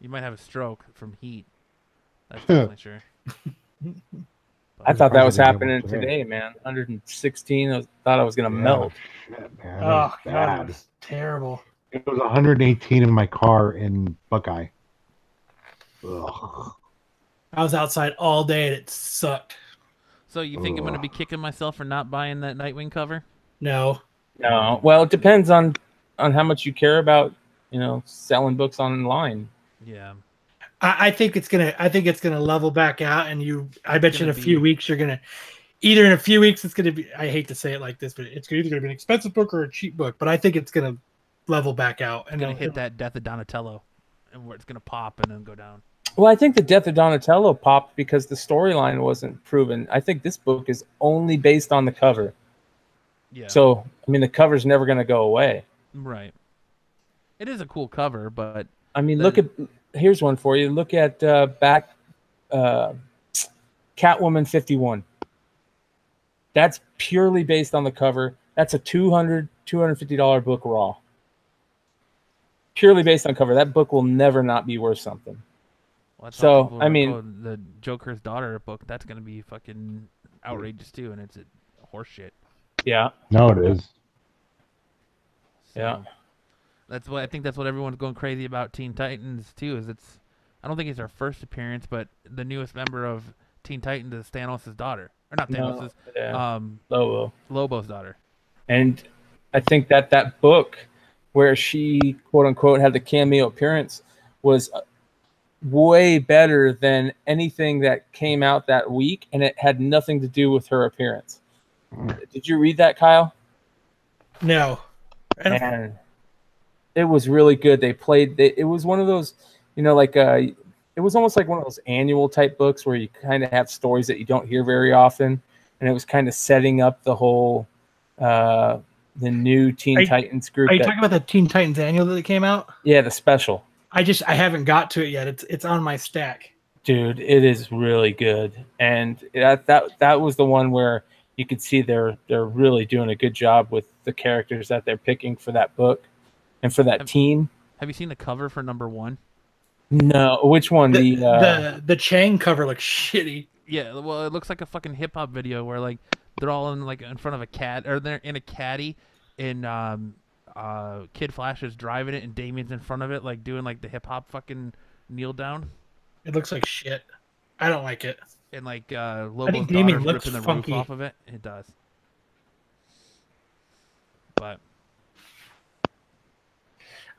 you might have a stroke from heat that's definitely sure I thought that was Surprised I didn't happening get one today, man. 116. I thought I was gonna Yeah, melt. Shit, man. that Oh was god, it was terrible. It was 118 in my car in Buckeye. Ugh. I was outside all day and it sucked. so you think i'm gonna be kicking myself for not buying that nightwing cover No. No, well, it depends on on how much you care about, you know, selling books online. yeah I, I think it's gonna I think it's gonna level back out and you I bet you in a gonna few weeks you're gonna either in a few weeks it's gonna be I hate to say it like this, but it's either gonna be an expensive book or a cheap book. But I think it's gonna level back out and gonna hit that death of donatello and where it's gonna pop and then go down Well, I think the death of Donatello popped because the storyline wasn't proven. I think this book is only based on the cover. yeah So, I mean, the cover's never going to go away. Right it is a cool cover but I mean, Then- look at here's one for you. Look at uh, back uh, Catwoman 51. That's purely based on the cover. That's a 200 $250 book raw. Purely based on cover. That book will never not be worth something. Well, So, I mean- called the Joker's daughter book. That's gonna be fucking outrageous too, and it's a horse shit. Yeah. No, it is. So, Yeah. That's what I think. That's what everyone's going crazy about Teen Titans too. Is it's I don't think it's our first appearance, but the newest member of Teen Titans is Thanos' daughter, or not No, Thanos' yeah. um Lobo. Lobo's daughter. And I think that that book where she quote unquote had the cameo appearance was uh, way better than anything that came out that week and it had nothing to do with her appearance. Did you read that, Kyle? no. And it was really good. They played they, it was one of those, you know, like uh it was almost like one of those annual type books where you kind of have stories that you don't hear very often and it was kind of setting up the whole uh the new Teen you- Titans group Are you that- talking about the Teen Titans annual that came out? Yeah, the special. I just I haven't got to it yet. It's it's on my stack. Dude, it is really good. And that that that was the one where you can see they're they're really doing a good job with the characters that they're picking for that book and for that Have- team. Have you seen the cover for number one? No, which one? The The, uh, the, the Chang cover looks shitty. Yeah, well, it looks like a fucking hip hop video where like they're all in like in front of a cat, or they're in a caddy, and um, uh, Kid Flash is driving it, and Damian's in front of it, like doing like the hip hop fucking kneel down, It looks like shit. I don't like it. And like uh, Lobo's Damian daughter's looks ripping the funky. roof off of it. It does, but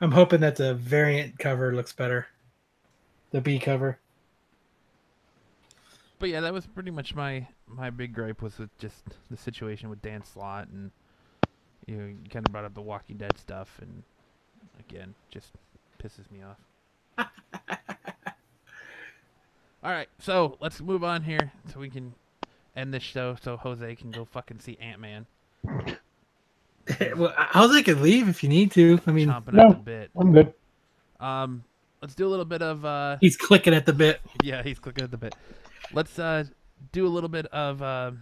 I'm hoping that the variant cover looks better. The B cover. but yeah, that was pretty much my my big gripe was with just the situation with Dan Slott, and you know, you kind of brought up the Walking Dead stuff, and again, just pisses me off. All right, so let's move on here so we can end this show so Jose can go fucking see Ant Man well, how's it leave if you need to? I mean, chomping No. at the bit. I'm good. Um, let's do a little bit of uh, he's clicking at the bit. yeah, he's clicking at the bit. Let's uh do a little bit of uh,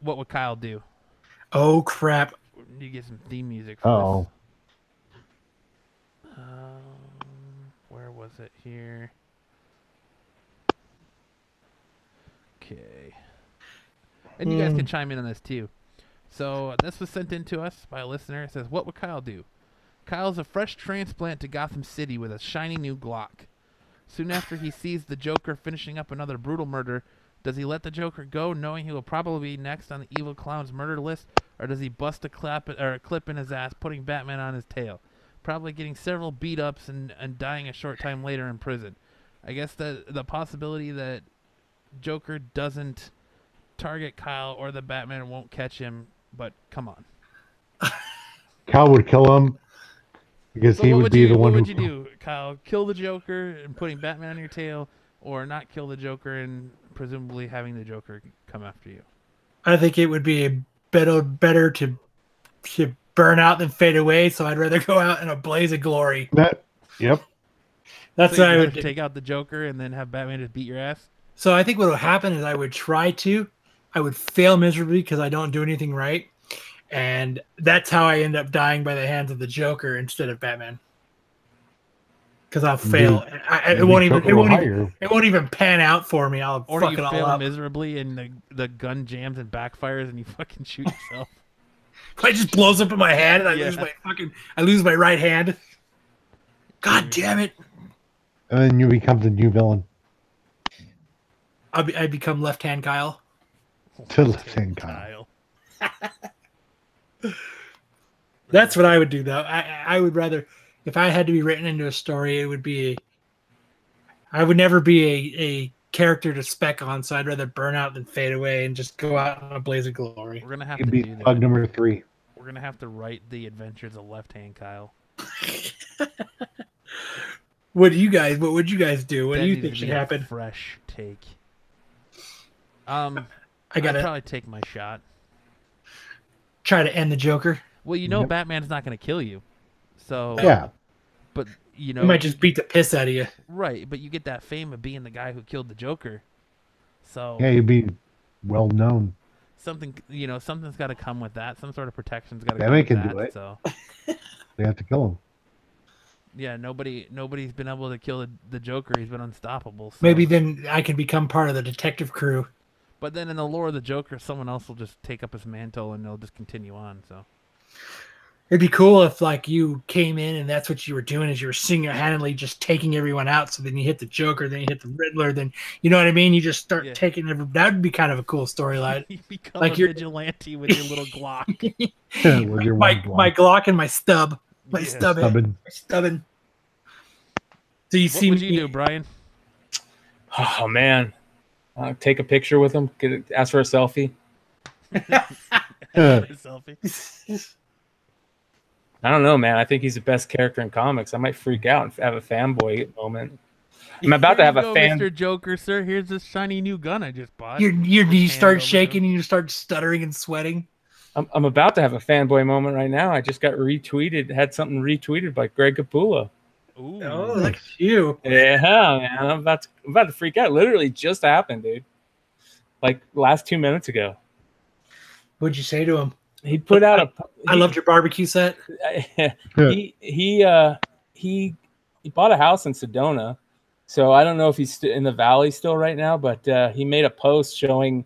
what would Kyle do? Oh crap! Need to get some theme music Oh. Um, where was it here? Okay. And you guys can chime in on this too. So this was sent in to us by a listener. It says, "What would Kyle do?" Kyle's a fresh transplant to Gotham City with a shiny new Glock. Soon after he sees the Joker finishing up another brutal murder, does he let the Joker go, knowing he will probably be next on the evil clown's murder list, or does he bust a clap or a clip in his ass, putting Batman on his tail, probably getting several beat ups and, and dying a short time later in prison? I guess the the possibility that Joker doesn't target Kyle or the Batman won't catch him. But come on. Cal would kill him because So he would, would be you, the one. what would who. you do, Kyle? Kill the Joker and putting Batman on your tail, or not kill the Joker and presumably having the Joker come after you? I think it would be better better to to burn out than fade away. So I'd rather go out in a blaze of glory. That, yep. That's so what I you'd would rather do. take out the Joker and then have Batman just beat your ass. So I think what would happen is I would try to, I would fail miserably because I don't do anything right, and that's how I end up dying by the hands of the Joker instead of Batman. Because I'll fail. I, I- it won't even. It will won't even. It won't even pan out for me. I'll Or fuck you it all fail up. miserably and the the gun jams and backfires and you fucking shoot yourself. It just blows up in my hand and I lose my fucking. I lose my right hand. God damn it! And then you become the new villain. I, be, I become left hand Kyle. To left hand Kyle. That's what I would do though. I I I would rather if I had to be written into a story, it would be. I would never be a, a character to spec on, so I'd rather burn out than fade away and just go out in a blaze of glory. We're gonna have He'd to be do bug that. number three. We're gonna have to write the adventures of Left Hand Kyle. What do you guys? What would you guys do? What That do you think should happen? Fresh take. Um, I gotta I'd probably take my shot. try to end the Joker. Well, you know Yep. Batman's not gonna kill you, so Yeah. But you know, He might just beat the piss out of you. right. But you get that fame of being the guy who killed the Joker. So Yeah, you'd be well known. something, you know, something's got to come with that. Some sort of protection's got to Batman come with can do it. So They have to kill him. yeah, nobody, nobody's been able to kill the, the Joker. He's been unstoppable. So. Maybe then I can become part of the detective crew. But then in the lore of the Joker, someone else will just take up his mantle and they'll just continue on. So It'd be cool if like you came in and that's what you were doing is you were single-handedly just taking everyone out. So then you hit the Joker, then you hit the Riddler, then you know what I mean. You just start Yeah. taking every. That would be kind of a cool storyline. you become Like a you're- vigilante with your little Glock. With your my one block. my Glock and my stub, my Yeah. stub, Stubborn. my stubbin. So you What see would me? do, Brian? Oh man, uh, take a picture with him. Get it, ask for a selfie. Selfie. I don't know, man. I think he's the best character in comics. I might freak out and have a fanboy moment. I'm about to have you a go, fan. Mr. Joker, sir. Here's this shiny new gun I just bought. Your your knees Hand start shaking and you start stuttering and sweating. I'm, I'm about to have a fanboy moment right now. I just got retweeted. Had something retweeted by Greg Capullo. Ooh. Oh, look at you! Yeah, man. I'm about to, I'm about to freak out. Literally just happened, dude. Like last two minutes ago. What'd you say to him? He put out a. I loved your barbecue set. he he uh he he bought a house in Sedona, so I don't know if he's st- in the valley still right now, but uh, he made a post showing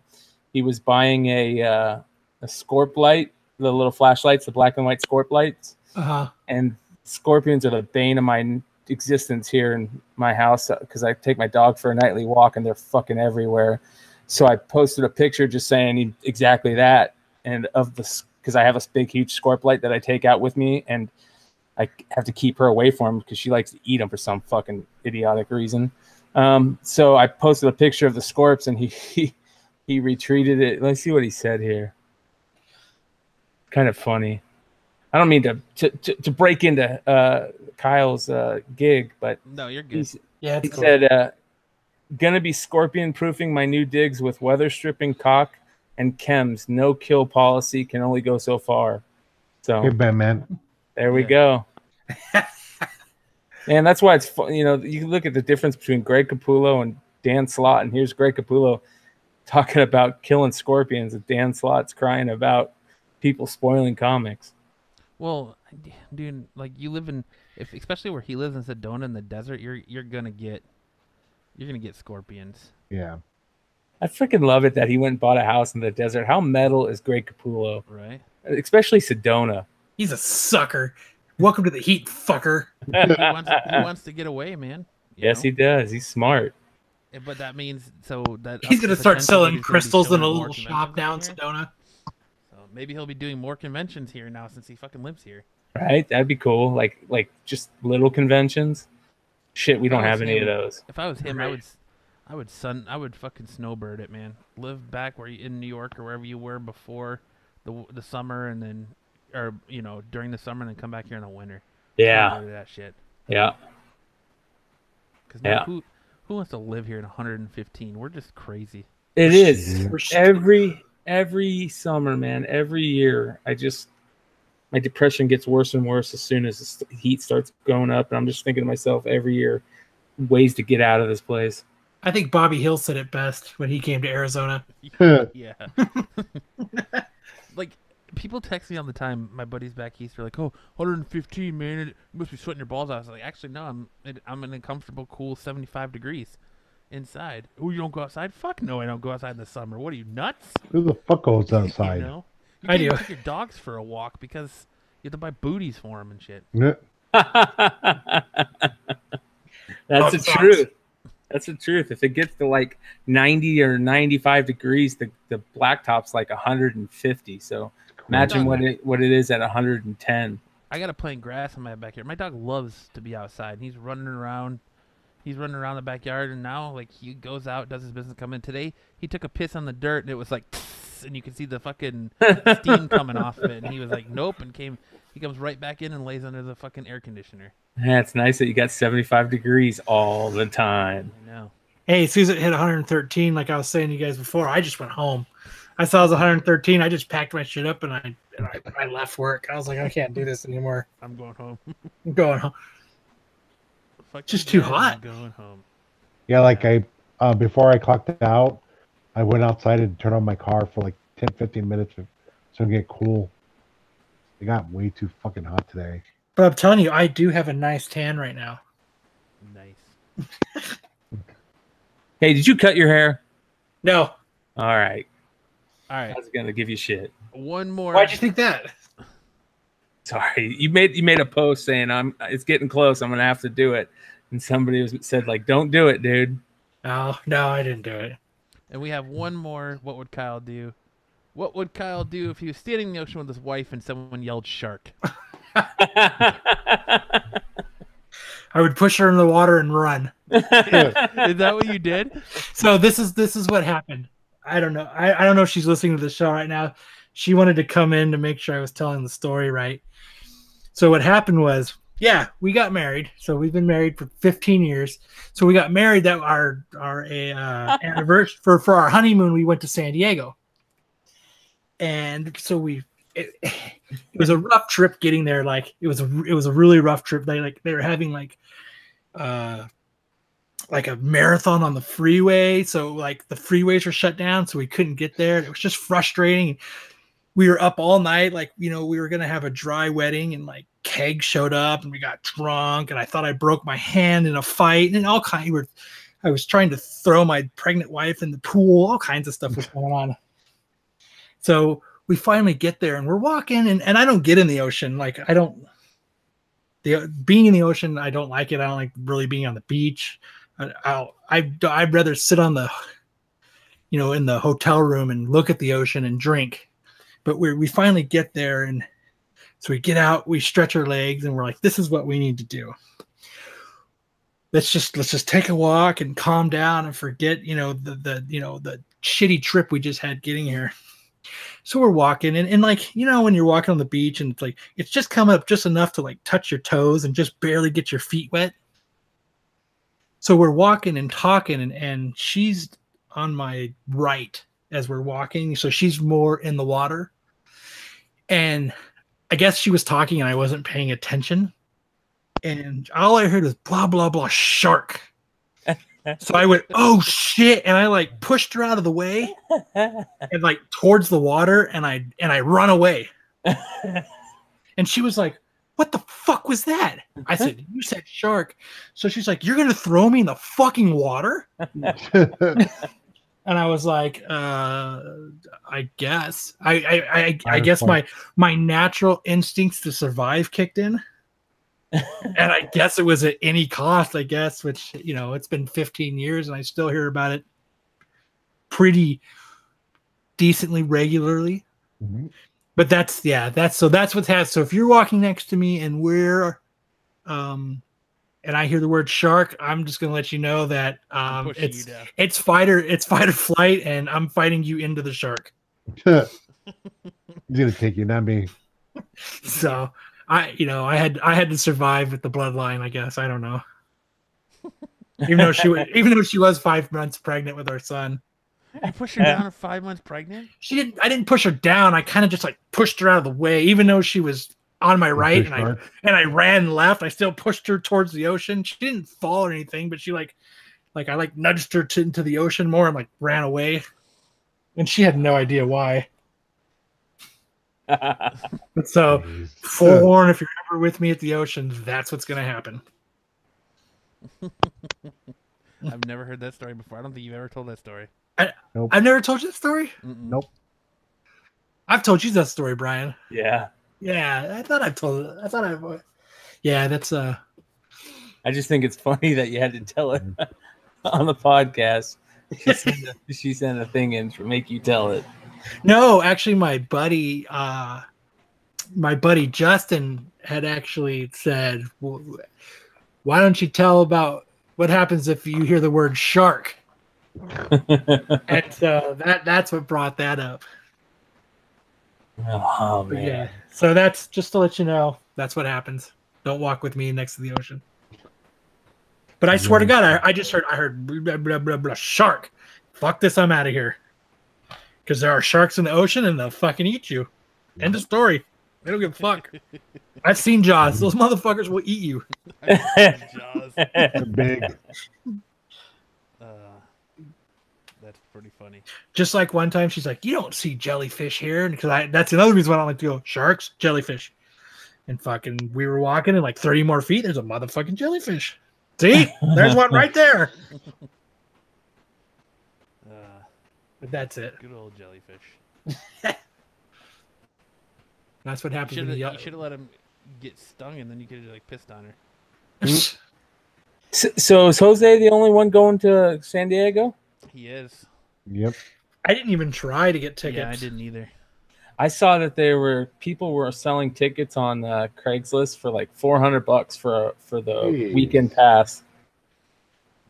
he was buying a uh, a Scorp light, the little flashlights, the black and white Scorp lights, Uh huh. and scorpions are the bane of my existence here in my house because I take my dog for a nightly walk and they're fucking everywhere. So I posted a picture just saying exactly that, and of the because I have a big huge scorp light that I take out with me, and I have to keep her away from because she likes to eat them for some fucking idiotic reason. Um, so I posted a picture of the scorps, and he he, he retweeted it. Let's see what he said here. Kind of funny. I don't mean to to, to, to break into uh, Kyle's uh, gig, but No, you're good. he's, Yeah, he cool. said, uh, "Gonna be scorpion proofing my new digs with weather stripping caulk and chems. No kill policy can only go so far." So Hey, Batman. there we Yeah. go. and that's why it's fun. You know, you look at the difference between Greg Capullo and Dan Slott, and here's Greg Capullo talking about killing scorpions, and Dan Slott's crying about people spoiling comics. Well, dude, like you live in, if especially where he lives in Sedona in the desert, you're you're gonna get, you're gonna get scorpions. Yeah. I freaking love it that he went and bought a house in the desert. How metal is Greg Capullo? Right? Especially Sedona. He's a sucker. Welcome to the heat, fucker. he, wants, he wants to get away, man. you Yes, know? he does. He's smart. Eh, But that means so that He's gonna start potential that selling he's gonna be crystals in a little shop down conventions here. Sedona. So maybe he'll be doing more conventions here now since he fucking lives here. Right? That'd be cool. Like like just little conventions. Shit, we If don't was have any of those. If I was him, I would, I would sun. I would fucking snowbird it, man. Live back where you in New York or wherever you were before the the summer, and then, or you know, during the summer, and then come back here in the winter. Yeah, that shit. yeah. Because Yeah. who who wants to live here in 115? We're just crazy. It is We're every every summer, man. Every year, I just my depression gets worse and worse as soon as the heat starts going up, and I'm just thinking to myself every year ways to get out of this place. I think Bobby Hill said it best when he came to Arizona. Yeah. like people text me all the time. My buddies back east are like, "Oh, 115, man, it, must be sweating your balls out." I was like, "Actually, no. I'm it, I'm in a comfortable, cool 75 degrees inside. Oh, you don't go outside? Fuck no, I don't go outside in the summer. What are you nuts? Who the fuck goes You outside? know? You I can't do. Take your dogs for a walk because you have to buy booties for them and shit. Yeah. That's Oh, the sucks. truth. That's the truth. If it gets to like 90 or 95 degrees, the, the blacktop's like 150. So imagine what it what it is at 110. I got a plain grass in my backyard. My dog loves to be outside. He's running around. He's running around the backyard, and now like he goes out, does his business. Come in today, he took a piss on the dirt, and it was like, and you can see the fucking steam coming off of it. And he was like, nope, and came. He comes right back in and lays under the fucking air conditioner. Yeah, it's nice that you got 75 degrees all the time. I know. Hey, as soon as it hit 113, like I was saying to you guys before, I just went home. I saw it was 113. I just packed my shit up and I and I, I left work. I was like, I can't do this anymore. I'm going home. I'm going home. Fuck Just too guys, I'm hot. Going home. Yeah, like I uh, before I clocked out, I went outside and turned on my car for like 10, 15 minutes so it get cool. It got way too fucking hot today. But I'm telling you, I do have a nice tan right now. Nice. Hey, did you cut your hair? No. All right. All right. I right. was going to give you shit. One more. Why'd you think that? Sorry. You made you made a post saying I'm it's getting close. I'm going to have to do it. And somebody was, said like don't do it, dude. No, no, I didn't do it. And we have one more. What would Kyle do? What would Kyle do if he was standing in the ocean with his wife and someone yelled shark? I would push her in the water and run. Is that what you did? So this is this is what happened. I don't know. I, I don't know if she's listening to the show right now. She wanted to come in to make sure I was telling the story right. So what happened was, yeah, we got married. So we've been married for 15 years. So we got married that our our uh, anniversary for for our honeymoon. We went to San Diego, and so we. It, it was a rough trip getting there. Like it was a it was a really rough trip. They like they were having like uh like a marathon on the freeway. So like the freeways were shut down, so we couldn't get there. It was just frustrating. We were up all night, like you know, we were gonna have a dry wedding, and like keg showed up, and we got drunk, and I thought I broke my hand in a fight, and all kind. Were, I was trying to throw my pregnant wife in the pool. All kinds of stuff was going on. So we finally get there, and we're walking, and, and I don't get in the ocean. Like I don't. The being in the ocean, I don't like it. I don't like really being on the beach. I- I'll, I, I'd rather sit on the, you know, in the hotel room and look at the ocean and drink. But we we finally get there, and so we get out, we stretch our legs, and we're like, this is what we need to do. Let's just let's just take a walk and calm down and forget, you know, the the you know the shitty trip we just had getting here. So we're walking, and, and like you know, when you're walking on the beach, and it's like it's just coming up just enough to like touch your toes and just barely get your feet wet so we're walking and talking and, and she's on my right as we're walking so she's more in the water and i guess she was talking and i wasn't paying attention. And all i heard was blah blah blah shark. So i went oh shit. And i like pushed her out of the way and like towards the water and i and i run away. And she was like what the fuck was that? I said you said shark. So she's like you're gonna throw me in the fucking water and I was like, uh, I guess. I I I, I guess my my natural instincts to survive kicked in, and I guess it was at any cost. I guess, which you know, it's been 15 years, and I still hear about it pretty decently regularly. Mhm. But that's yeah, that's so that's what's happened. So if you're walking next to me and we're um and I hear the word shark, I'm just gonna let you know that um, pushing it's you down. it's fighter it's fight or flight, and I'm fighting you into the shark. He's gonna take you, not me. So I, you know, I had I had to survive with the bloodline. I guess I don't know. even though she was, even though she was five months pregnant with our son, You push her down at five months pregnant? she didn't. I didn't push her down. I kind of just like pushed her out of the way, even though she was on my right, and I Shark. and I ran left. I still pushed her towards the ocean. She didn't fall or anything, but she like, like I like nudged her to, into the ocean more and like ran away, and she had no idea why. So Jeez. forewarn if you're ever with me at the ocean, that's what's gonna happen. I've never heard that story before. I don't think you've ever told that story. I've never told you that story. Mm-mm. Nope. I've told you that story, Brian. yeah. Yeah, I thought I've told. I thought I. Yeah, that's uh. I just think it's funny that you had to tell it on the podcast. She sent a, she sent a thing in to make you tell it. No, actually, my buddy, uh, my buddy Justin had actually said, well, "Why don't you tell about what happens if you hear the word shark?" and so that that's what brought that up. Oh But man. yeah, so that's just to let you know that's what happens. Don't walk with me next to the ocean. But I swear to God, I, I just heard I heard blah, blah, blah, blah, shark. Fuck this, I'm out of here. Because there are sharks in the ocean and they'll fucking eat you. End of story. They don't give a fuck. I've seen Jaws. Those motherfuckers will eat you. Jaws. They're big. That's pretty funny. Just like one time, she's like, "You don't see jellyfish here," because I that's another reason why I don't like to go sharks, jellyfish, and fucking we were walking and like thirty more feet, there's a motherfucking jellyfish. See, there's one right there. Uh, But that's it. good old jellyfish. That's what happens Should when have, you you should have let him get stung, and then you could have like pissed on her. So, so is Jose the only one going to San Diego? He is. Yep. I didn't even try to get tickets. Yeah, I didn't either. I saw that there were people were selling tickets on uh, Craigslist for like 400 bucks for for the Jeez. weekend pass.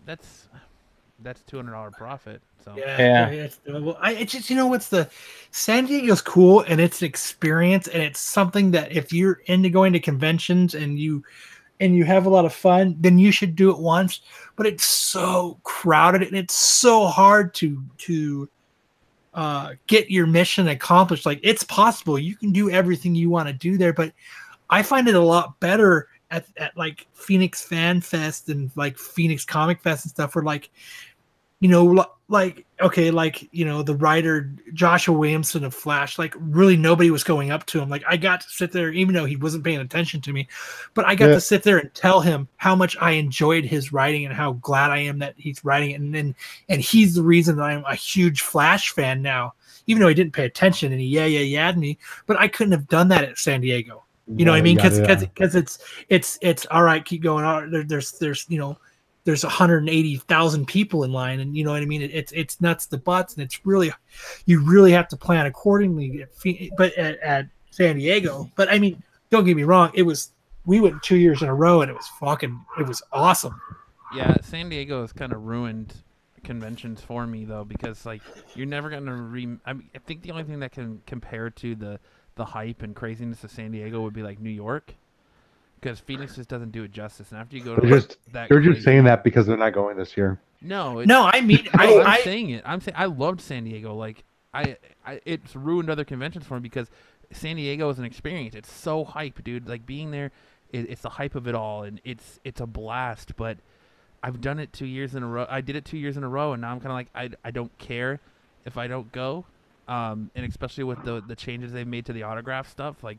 That's that's two hundred dollar profit. So Yeah, Yeah. it's doable. I it's just you know what's the San Diego's cool and it's an experience and it's something that if you're into going to conventions and you and you have a lot of fun, then you should do it once. But it's so crowded and it's so hard to to uh, get your mission accomplished. Like it's possible you can do everything you want to do there, but I find it a lot better at, at like Phoenix Fan Fest and like Phoenix Comic Fest and stuff where like you know, like okay, like you know, the writer Joshua Williamson of Flash, like really nobody was going up to him. Like I got to sit there, even though he wasn't paying attention to me, but I got Yeah. to sit there and tell him how much I enjoyed his writing and how glad I am that he's writing it. And then, and he's the reason that I'm a huge Flash fan now, even though he didn't pay attention and he yeah yeah yeah me. But I couldn't have done that at San Diego. You know what I mean? Because Yeah, because it's it's it's all right. Keep going. All right, there, there's there's you know there's 180,000 people in line, and you know what I mean. It, it's it's nuts the butts, and it's really you really have to plan accordingly. But at, at San Diego, but I mean, don't get me wrong. It was we went two years in a row, and it was fucking it was awesome. Yeah, San Diego has kind of ruined conventions for me though because like you're never gonna re. I, mean, I think the only thing that can compare to the the hype and craziness of San Diego would be like New York, because Phoenix just doesn't do it justice. And after you go to They're like, just that, they're just saying that because they're not going this year. No, it's, No, I mean, I, I'm I saying it. I'm saying I loved San Diego. Like I, I, it's ruined other conventions for me because San Diego is an experience. It's so hype, dude. Like being there, it, it's the hype of it all, and it's it's a blast. But I've done it two years in a row. I did it two years in a row, and now I'm kind of like I, I don't care if I don't go. Um, and especially with the the changes they've made to the autograph stuff, like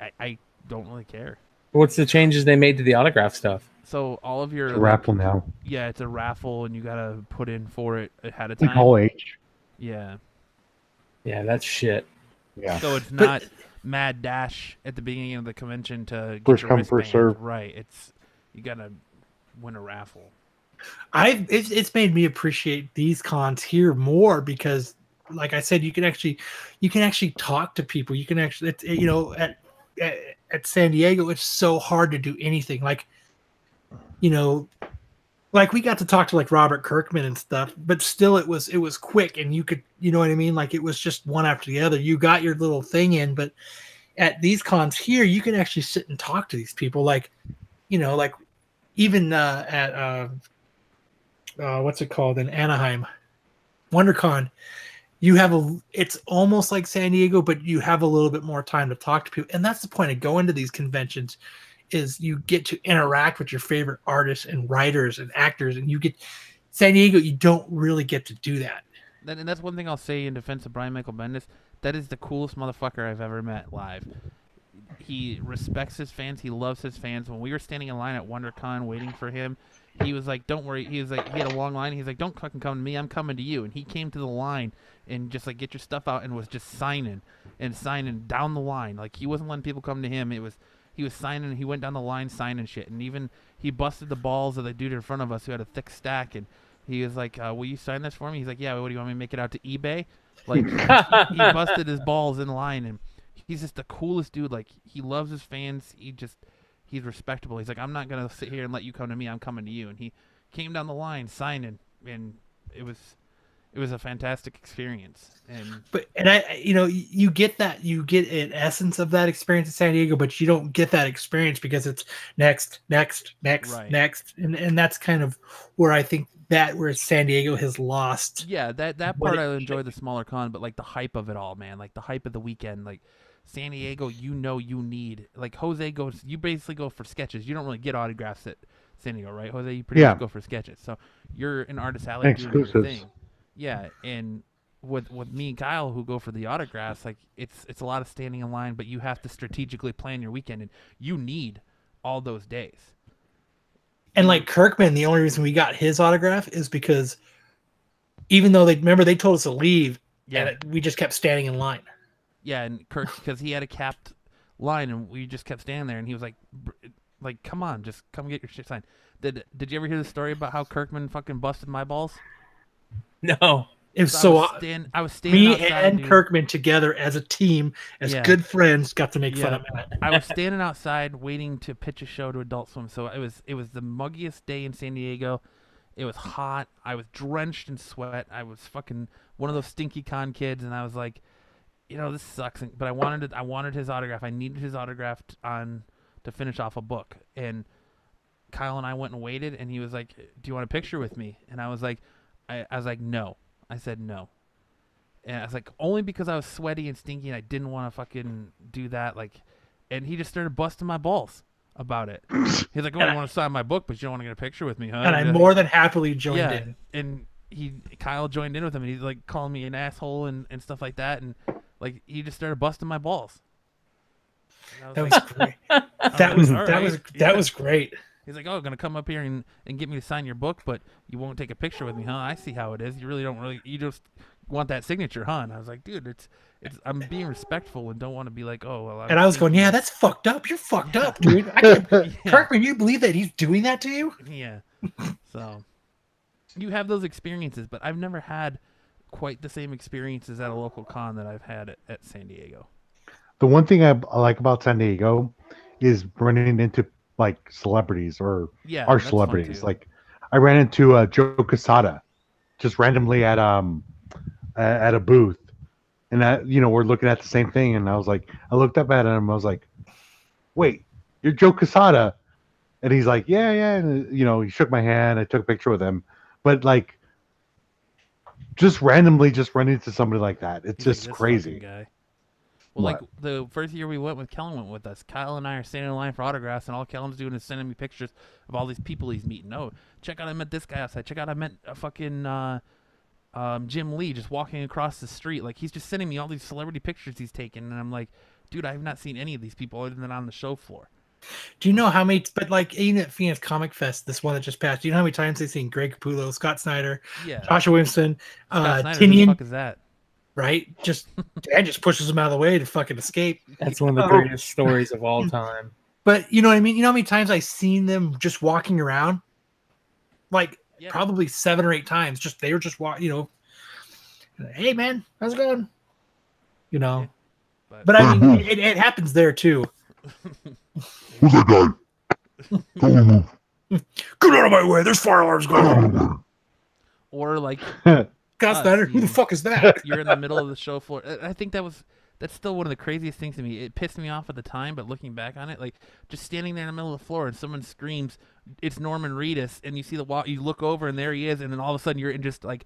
I, I don't really care. What's the changes they made to the autograph stuff? So all of your It's a like, raffle now. yeah, it's a raffle, and you gotta put in for it ahead of It's like time. Hall H. Yeah. Yeah, that's shit. Yeah. So it's But- not mad dash at the beginning of the convention to get First your come, first serve. Right. It's you gotta win a raffle. I've it's, it's made me appreciate these cons here more because like I said you can actually you can actually talk to people you can actually it's, you know at, at at San Diego it's so hard to do anything like you know, like we got to talk to like Robert Kirkman and stuff, but still it was it was quick and you could you know what I mean? Like it was just one after the other. You got your little thing in, but at these cons here, you can actually sit and talk to these people. Like, you know, like even uh, at uh, uh, what's it called in Anaheim, WonderCon, you have a. It's almost like San Diego, but you have a little bit more time to talk to people, and that's the point of going to these conventions. Is you get to interact with your favorite artists and writers and actors, and you get San Diego. You don't really get to do that. And that's one thing I'll say in defense of Brian Michael Bendis. That is the coolest motherfucker I've ever met live. He respects his fans. He loves his fans. When we were standing in line at WonderCon waiting for him, he was like, "Don't worry." He was like, he had a long line. He's like, "Don't fucking come to me. I'm coming to you." And he came to the line and just like get your stuff out and was just signing and signing down the line. Like he wasn't letting people come to him. It was he was signing. He went down the line signing shit. And even he busted the balls of the dude in front of us who had a thick stack. And he was like, uh, "Will you sign this for me?" He's like, "Yeah." What do you want me to make it out to eBay? Like he busted his balls in line, and he's just the coolest dude. Like he loves his fans. He just he's respectable. He's like, I'm not gonna sit here and let you come to me. I'm coming to you. And he came down the line signing, and it was it was a fantastic experience. And but and I, you know, you get that you get an essence of that experience in San Diego, but you don't get that experience because it's next, next, next, Right. next, and and that's kind of where I think that where San Diego has lost. yeah, that that part I enjoy the smaller con, but like the hype of it all, man. Like the hype of the weekend, like. San Diego, you know you need like Jose goes. You basically go for sketches. You don't really get autographs at San Diego, right, Jose? You pretty Yeah. much go for sketches. So you're an artist alley doing your Exclusives. thing. Yeah, and with with me and Kyle who go for the autographs, like it's it's a lot of standing in line, but you have to strategically plan your weekend, and you need all those days. And like Kirkman, the only reason we got his autograph is because even though they remember they told us to leave, Yeah, and it, we just kept standing in line. Yeah, and Kirk because he had a capped line, and we just kept standing there, and he was like, like, come on, just come get your shit signed. Did Did you ever hear the story about how Kirkman fucking busted my balls? No. If was I so was stand, I was standing me outside, and dude. Kirkman together as a team, as Yeah. good friends, got to make fun of Matt. I was standing outside waiting to pitch a show to Adult Swim. So it was it was the muggiest day in San Diego. It was hot. I was drenched in sweat. I was fucking one of those stinky con kids, and I was like, you know, this sucks. and- But I wanted it. I wanted his autograph. I needed his autograph t- on to finish off a book. And Kyle and I went and waited, and he was like, "Do you want a picture with me?" And I was like, I, I was like, no. I said no. And I was like, only because I was sweaty and stinky, and I didn't want to fucking do that. Like, and he just started busting my balls about it. He's like, "Oh, And you I- want to sign my book, but you don't want to get a picture with me, huh?" and I Yeah. more than happily joined yeah. in. And he, Kyle, joined in with him, and he's like calling me an asshole and, and stuff like that, and like he just started busting my balls. That like- was great. That was like, that "All was that Yeah. was great. He's like, "Oh, gonna come up here and, and get me to sign your book, but you won't take a picture with me, huh? I see how it is. You really don't really. You just want that signature, huh?" And I was like, "Dude, it's it's. I'm being respectful and don't want to be like, oh, well." And I was going, yeah, that's fucked up. You're fucked up, dude. I can't, Yeah. Kirkman, you believe that he's doing that to you? Yeah. so you have those experiences, but I've never had quite the same experiences at a local con that I've had at, at San Diego. The one thing I, I like about San Diego is running into like celebrities or Yeah, our celebrities. Like I ran into uh, Joe Quesada just randomly at um a- at a booth, and that you know we're looking at the same thing, and I was like, I looked up at him, I was like, wait, you're Joe Quesada, and he's like, yeah, yeah, and you know he shook my hand, I took a picture with him, but like. Just randomly, just run into somebody like that. It's He's just "This crazy. Guy. Well, What? like the first year we went with Kellen went with us. Kyle and I are standing in line for autographs, and all Kellen's doing is sending me pictures of all these people he's meeting. Oh, check out I met this guy outside. Check out I met a fucking uh, um, Jim Lee just walking across the street. Like he's just sending me all these celebrity pictures he's taken, and I'm like, dude, I have not seen any of these people other than on the show floor. Do you know how many? But like even at Phoenix Comic Fest, this one that just passed. Do you know how many times they've seen Greg Capullo, Scott Snyder, Yeah, Joshua Williamson, Scott uh, Snyder, who the Tinian? fuck is that? Right? Just dad just pushes him out of the way to fucking escape. That's one of the Oh. greatest stories of all time. But you know what I mean? You know how many times I've seen them just walking around? Like Yeah. probably seven or eight times. Just they were just walk, you know. Hey man, how's it going? You know. Yeah, but- But I mean, it, it happens there too. Who's that guy? Tell him move. Get out of my way! There's fire alarms going on. Or like God Us, Snyder, who the fuck is that? you're in the middle of the show floor. I- I think that was that's still one of the craziest things to me. It pissed me off at the time, but looking back on it, like just standing there in the middle of the floor and someone screams, "It's Norman Reedus!" and you see the wall, you look over and there he is, and then all of a sudden you're in just like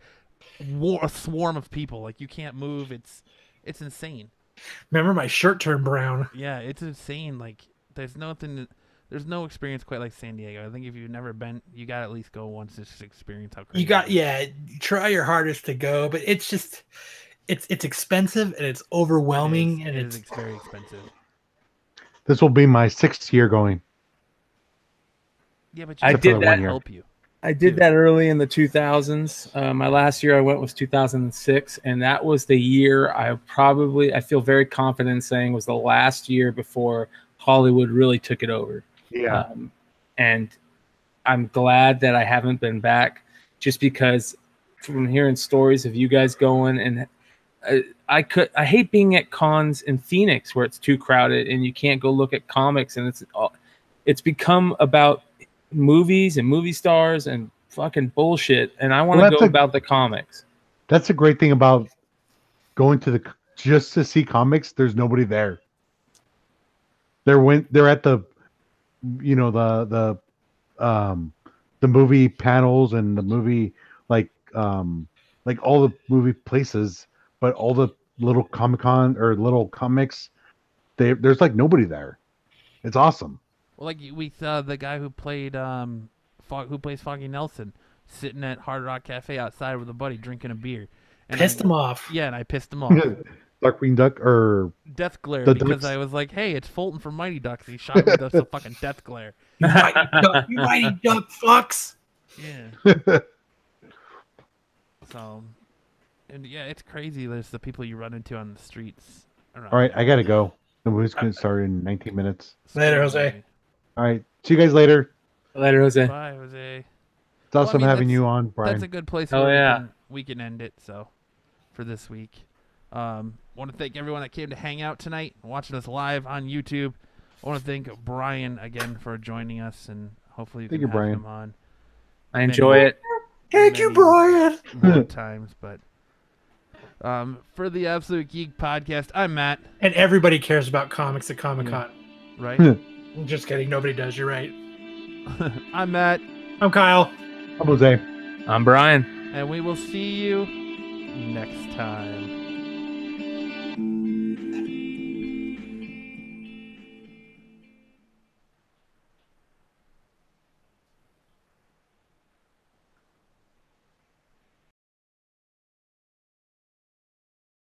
war, a swarm of people. Like you can't move. It's it's insane. Remember my shirt turned brown. Yeah, it's insane. Like there's nothing. There's no experience quite like San Diego. I think if you've never been, you got to at least go once just to experience how crazy. You got it is. yeah. Try your hardest to go, but it's just it's it's expensive and it's overwhelming is- and it it's is very expensive. this will be my sixth year going. Yeah, but I you Except did that- one year. help you. I did that early in the 2000s. Uh, my last year I went was 2006, and that was the year I probably I feel very confident in saying was the last year before Hollywood really took it over. Yeah. Um, and I'm glad that I haven't been back, just because from hearing stories of you guys going and I, I could I hate being at cons in Phoenix where it's too crowded and you can't go look at comics and it's all it's become about movies and movie stars and fucking bullshit and I want to Well, go a- about the comics. That's a great thing about going to the just to see comics. There's nobody there. They're when they're at the, you know the the, um, the movie panels and the movie like um like all the movie places, but all the little comic con or little comics, they there's like nobody there. It's awesome. Well, like we saw the guy who played um, Fog, who plays Foggy Nelson, sitting at Hard Rock Cafe outside with a buddy drinking a beer. And pissed I, him off. Yeah, and I pissed him off. Darkwing Duck or death glare The because Ducks- I was like, "Hey, it's Fulton from Mighty Ducks." He shot me with a fucking death glare. You mighty duck, you mighty duck fucks. Yeah. so, and yeah, it's crazy. There's the people you run into on the streets. all right. I gotta go. The movie's gonna start in 19 minutes. Later, Jose. All right, see you guys later. Later, Jose. Bye, Jose. It's Well, I awesome mean, having you on, Brian. That's a good place Oh, yeah. we, can, we can end it. So, for this week, um, want to thank everyone that came to hang out tonight, watching us live on YouTube. I want to thank Brian again for joining us, and hopefully you Thank can you, have Brian. him on I enjoy Many- it. Thank you, Brian. more times. But um, for the Absolute Geek Podcast, I'm Matt. And everybody cares about comics at Comic Con. Right? I'm just kidding. Nobody does. You're right. I'm Matt, I'm Kyle. I'm Jose. I'm Brian. and we will see you next time.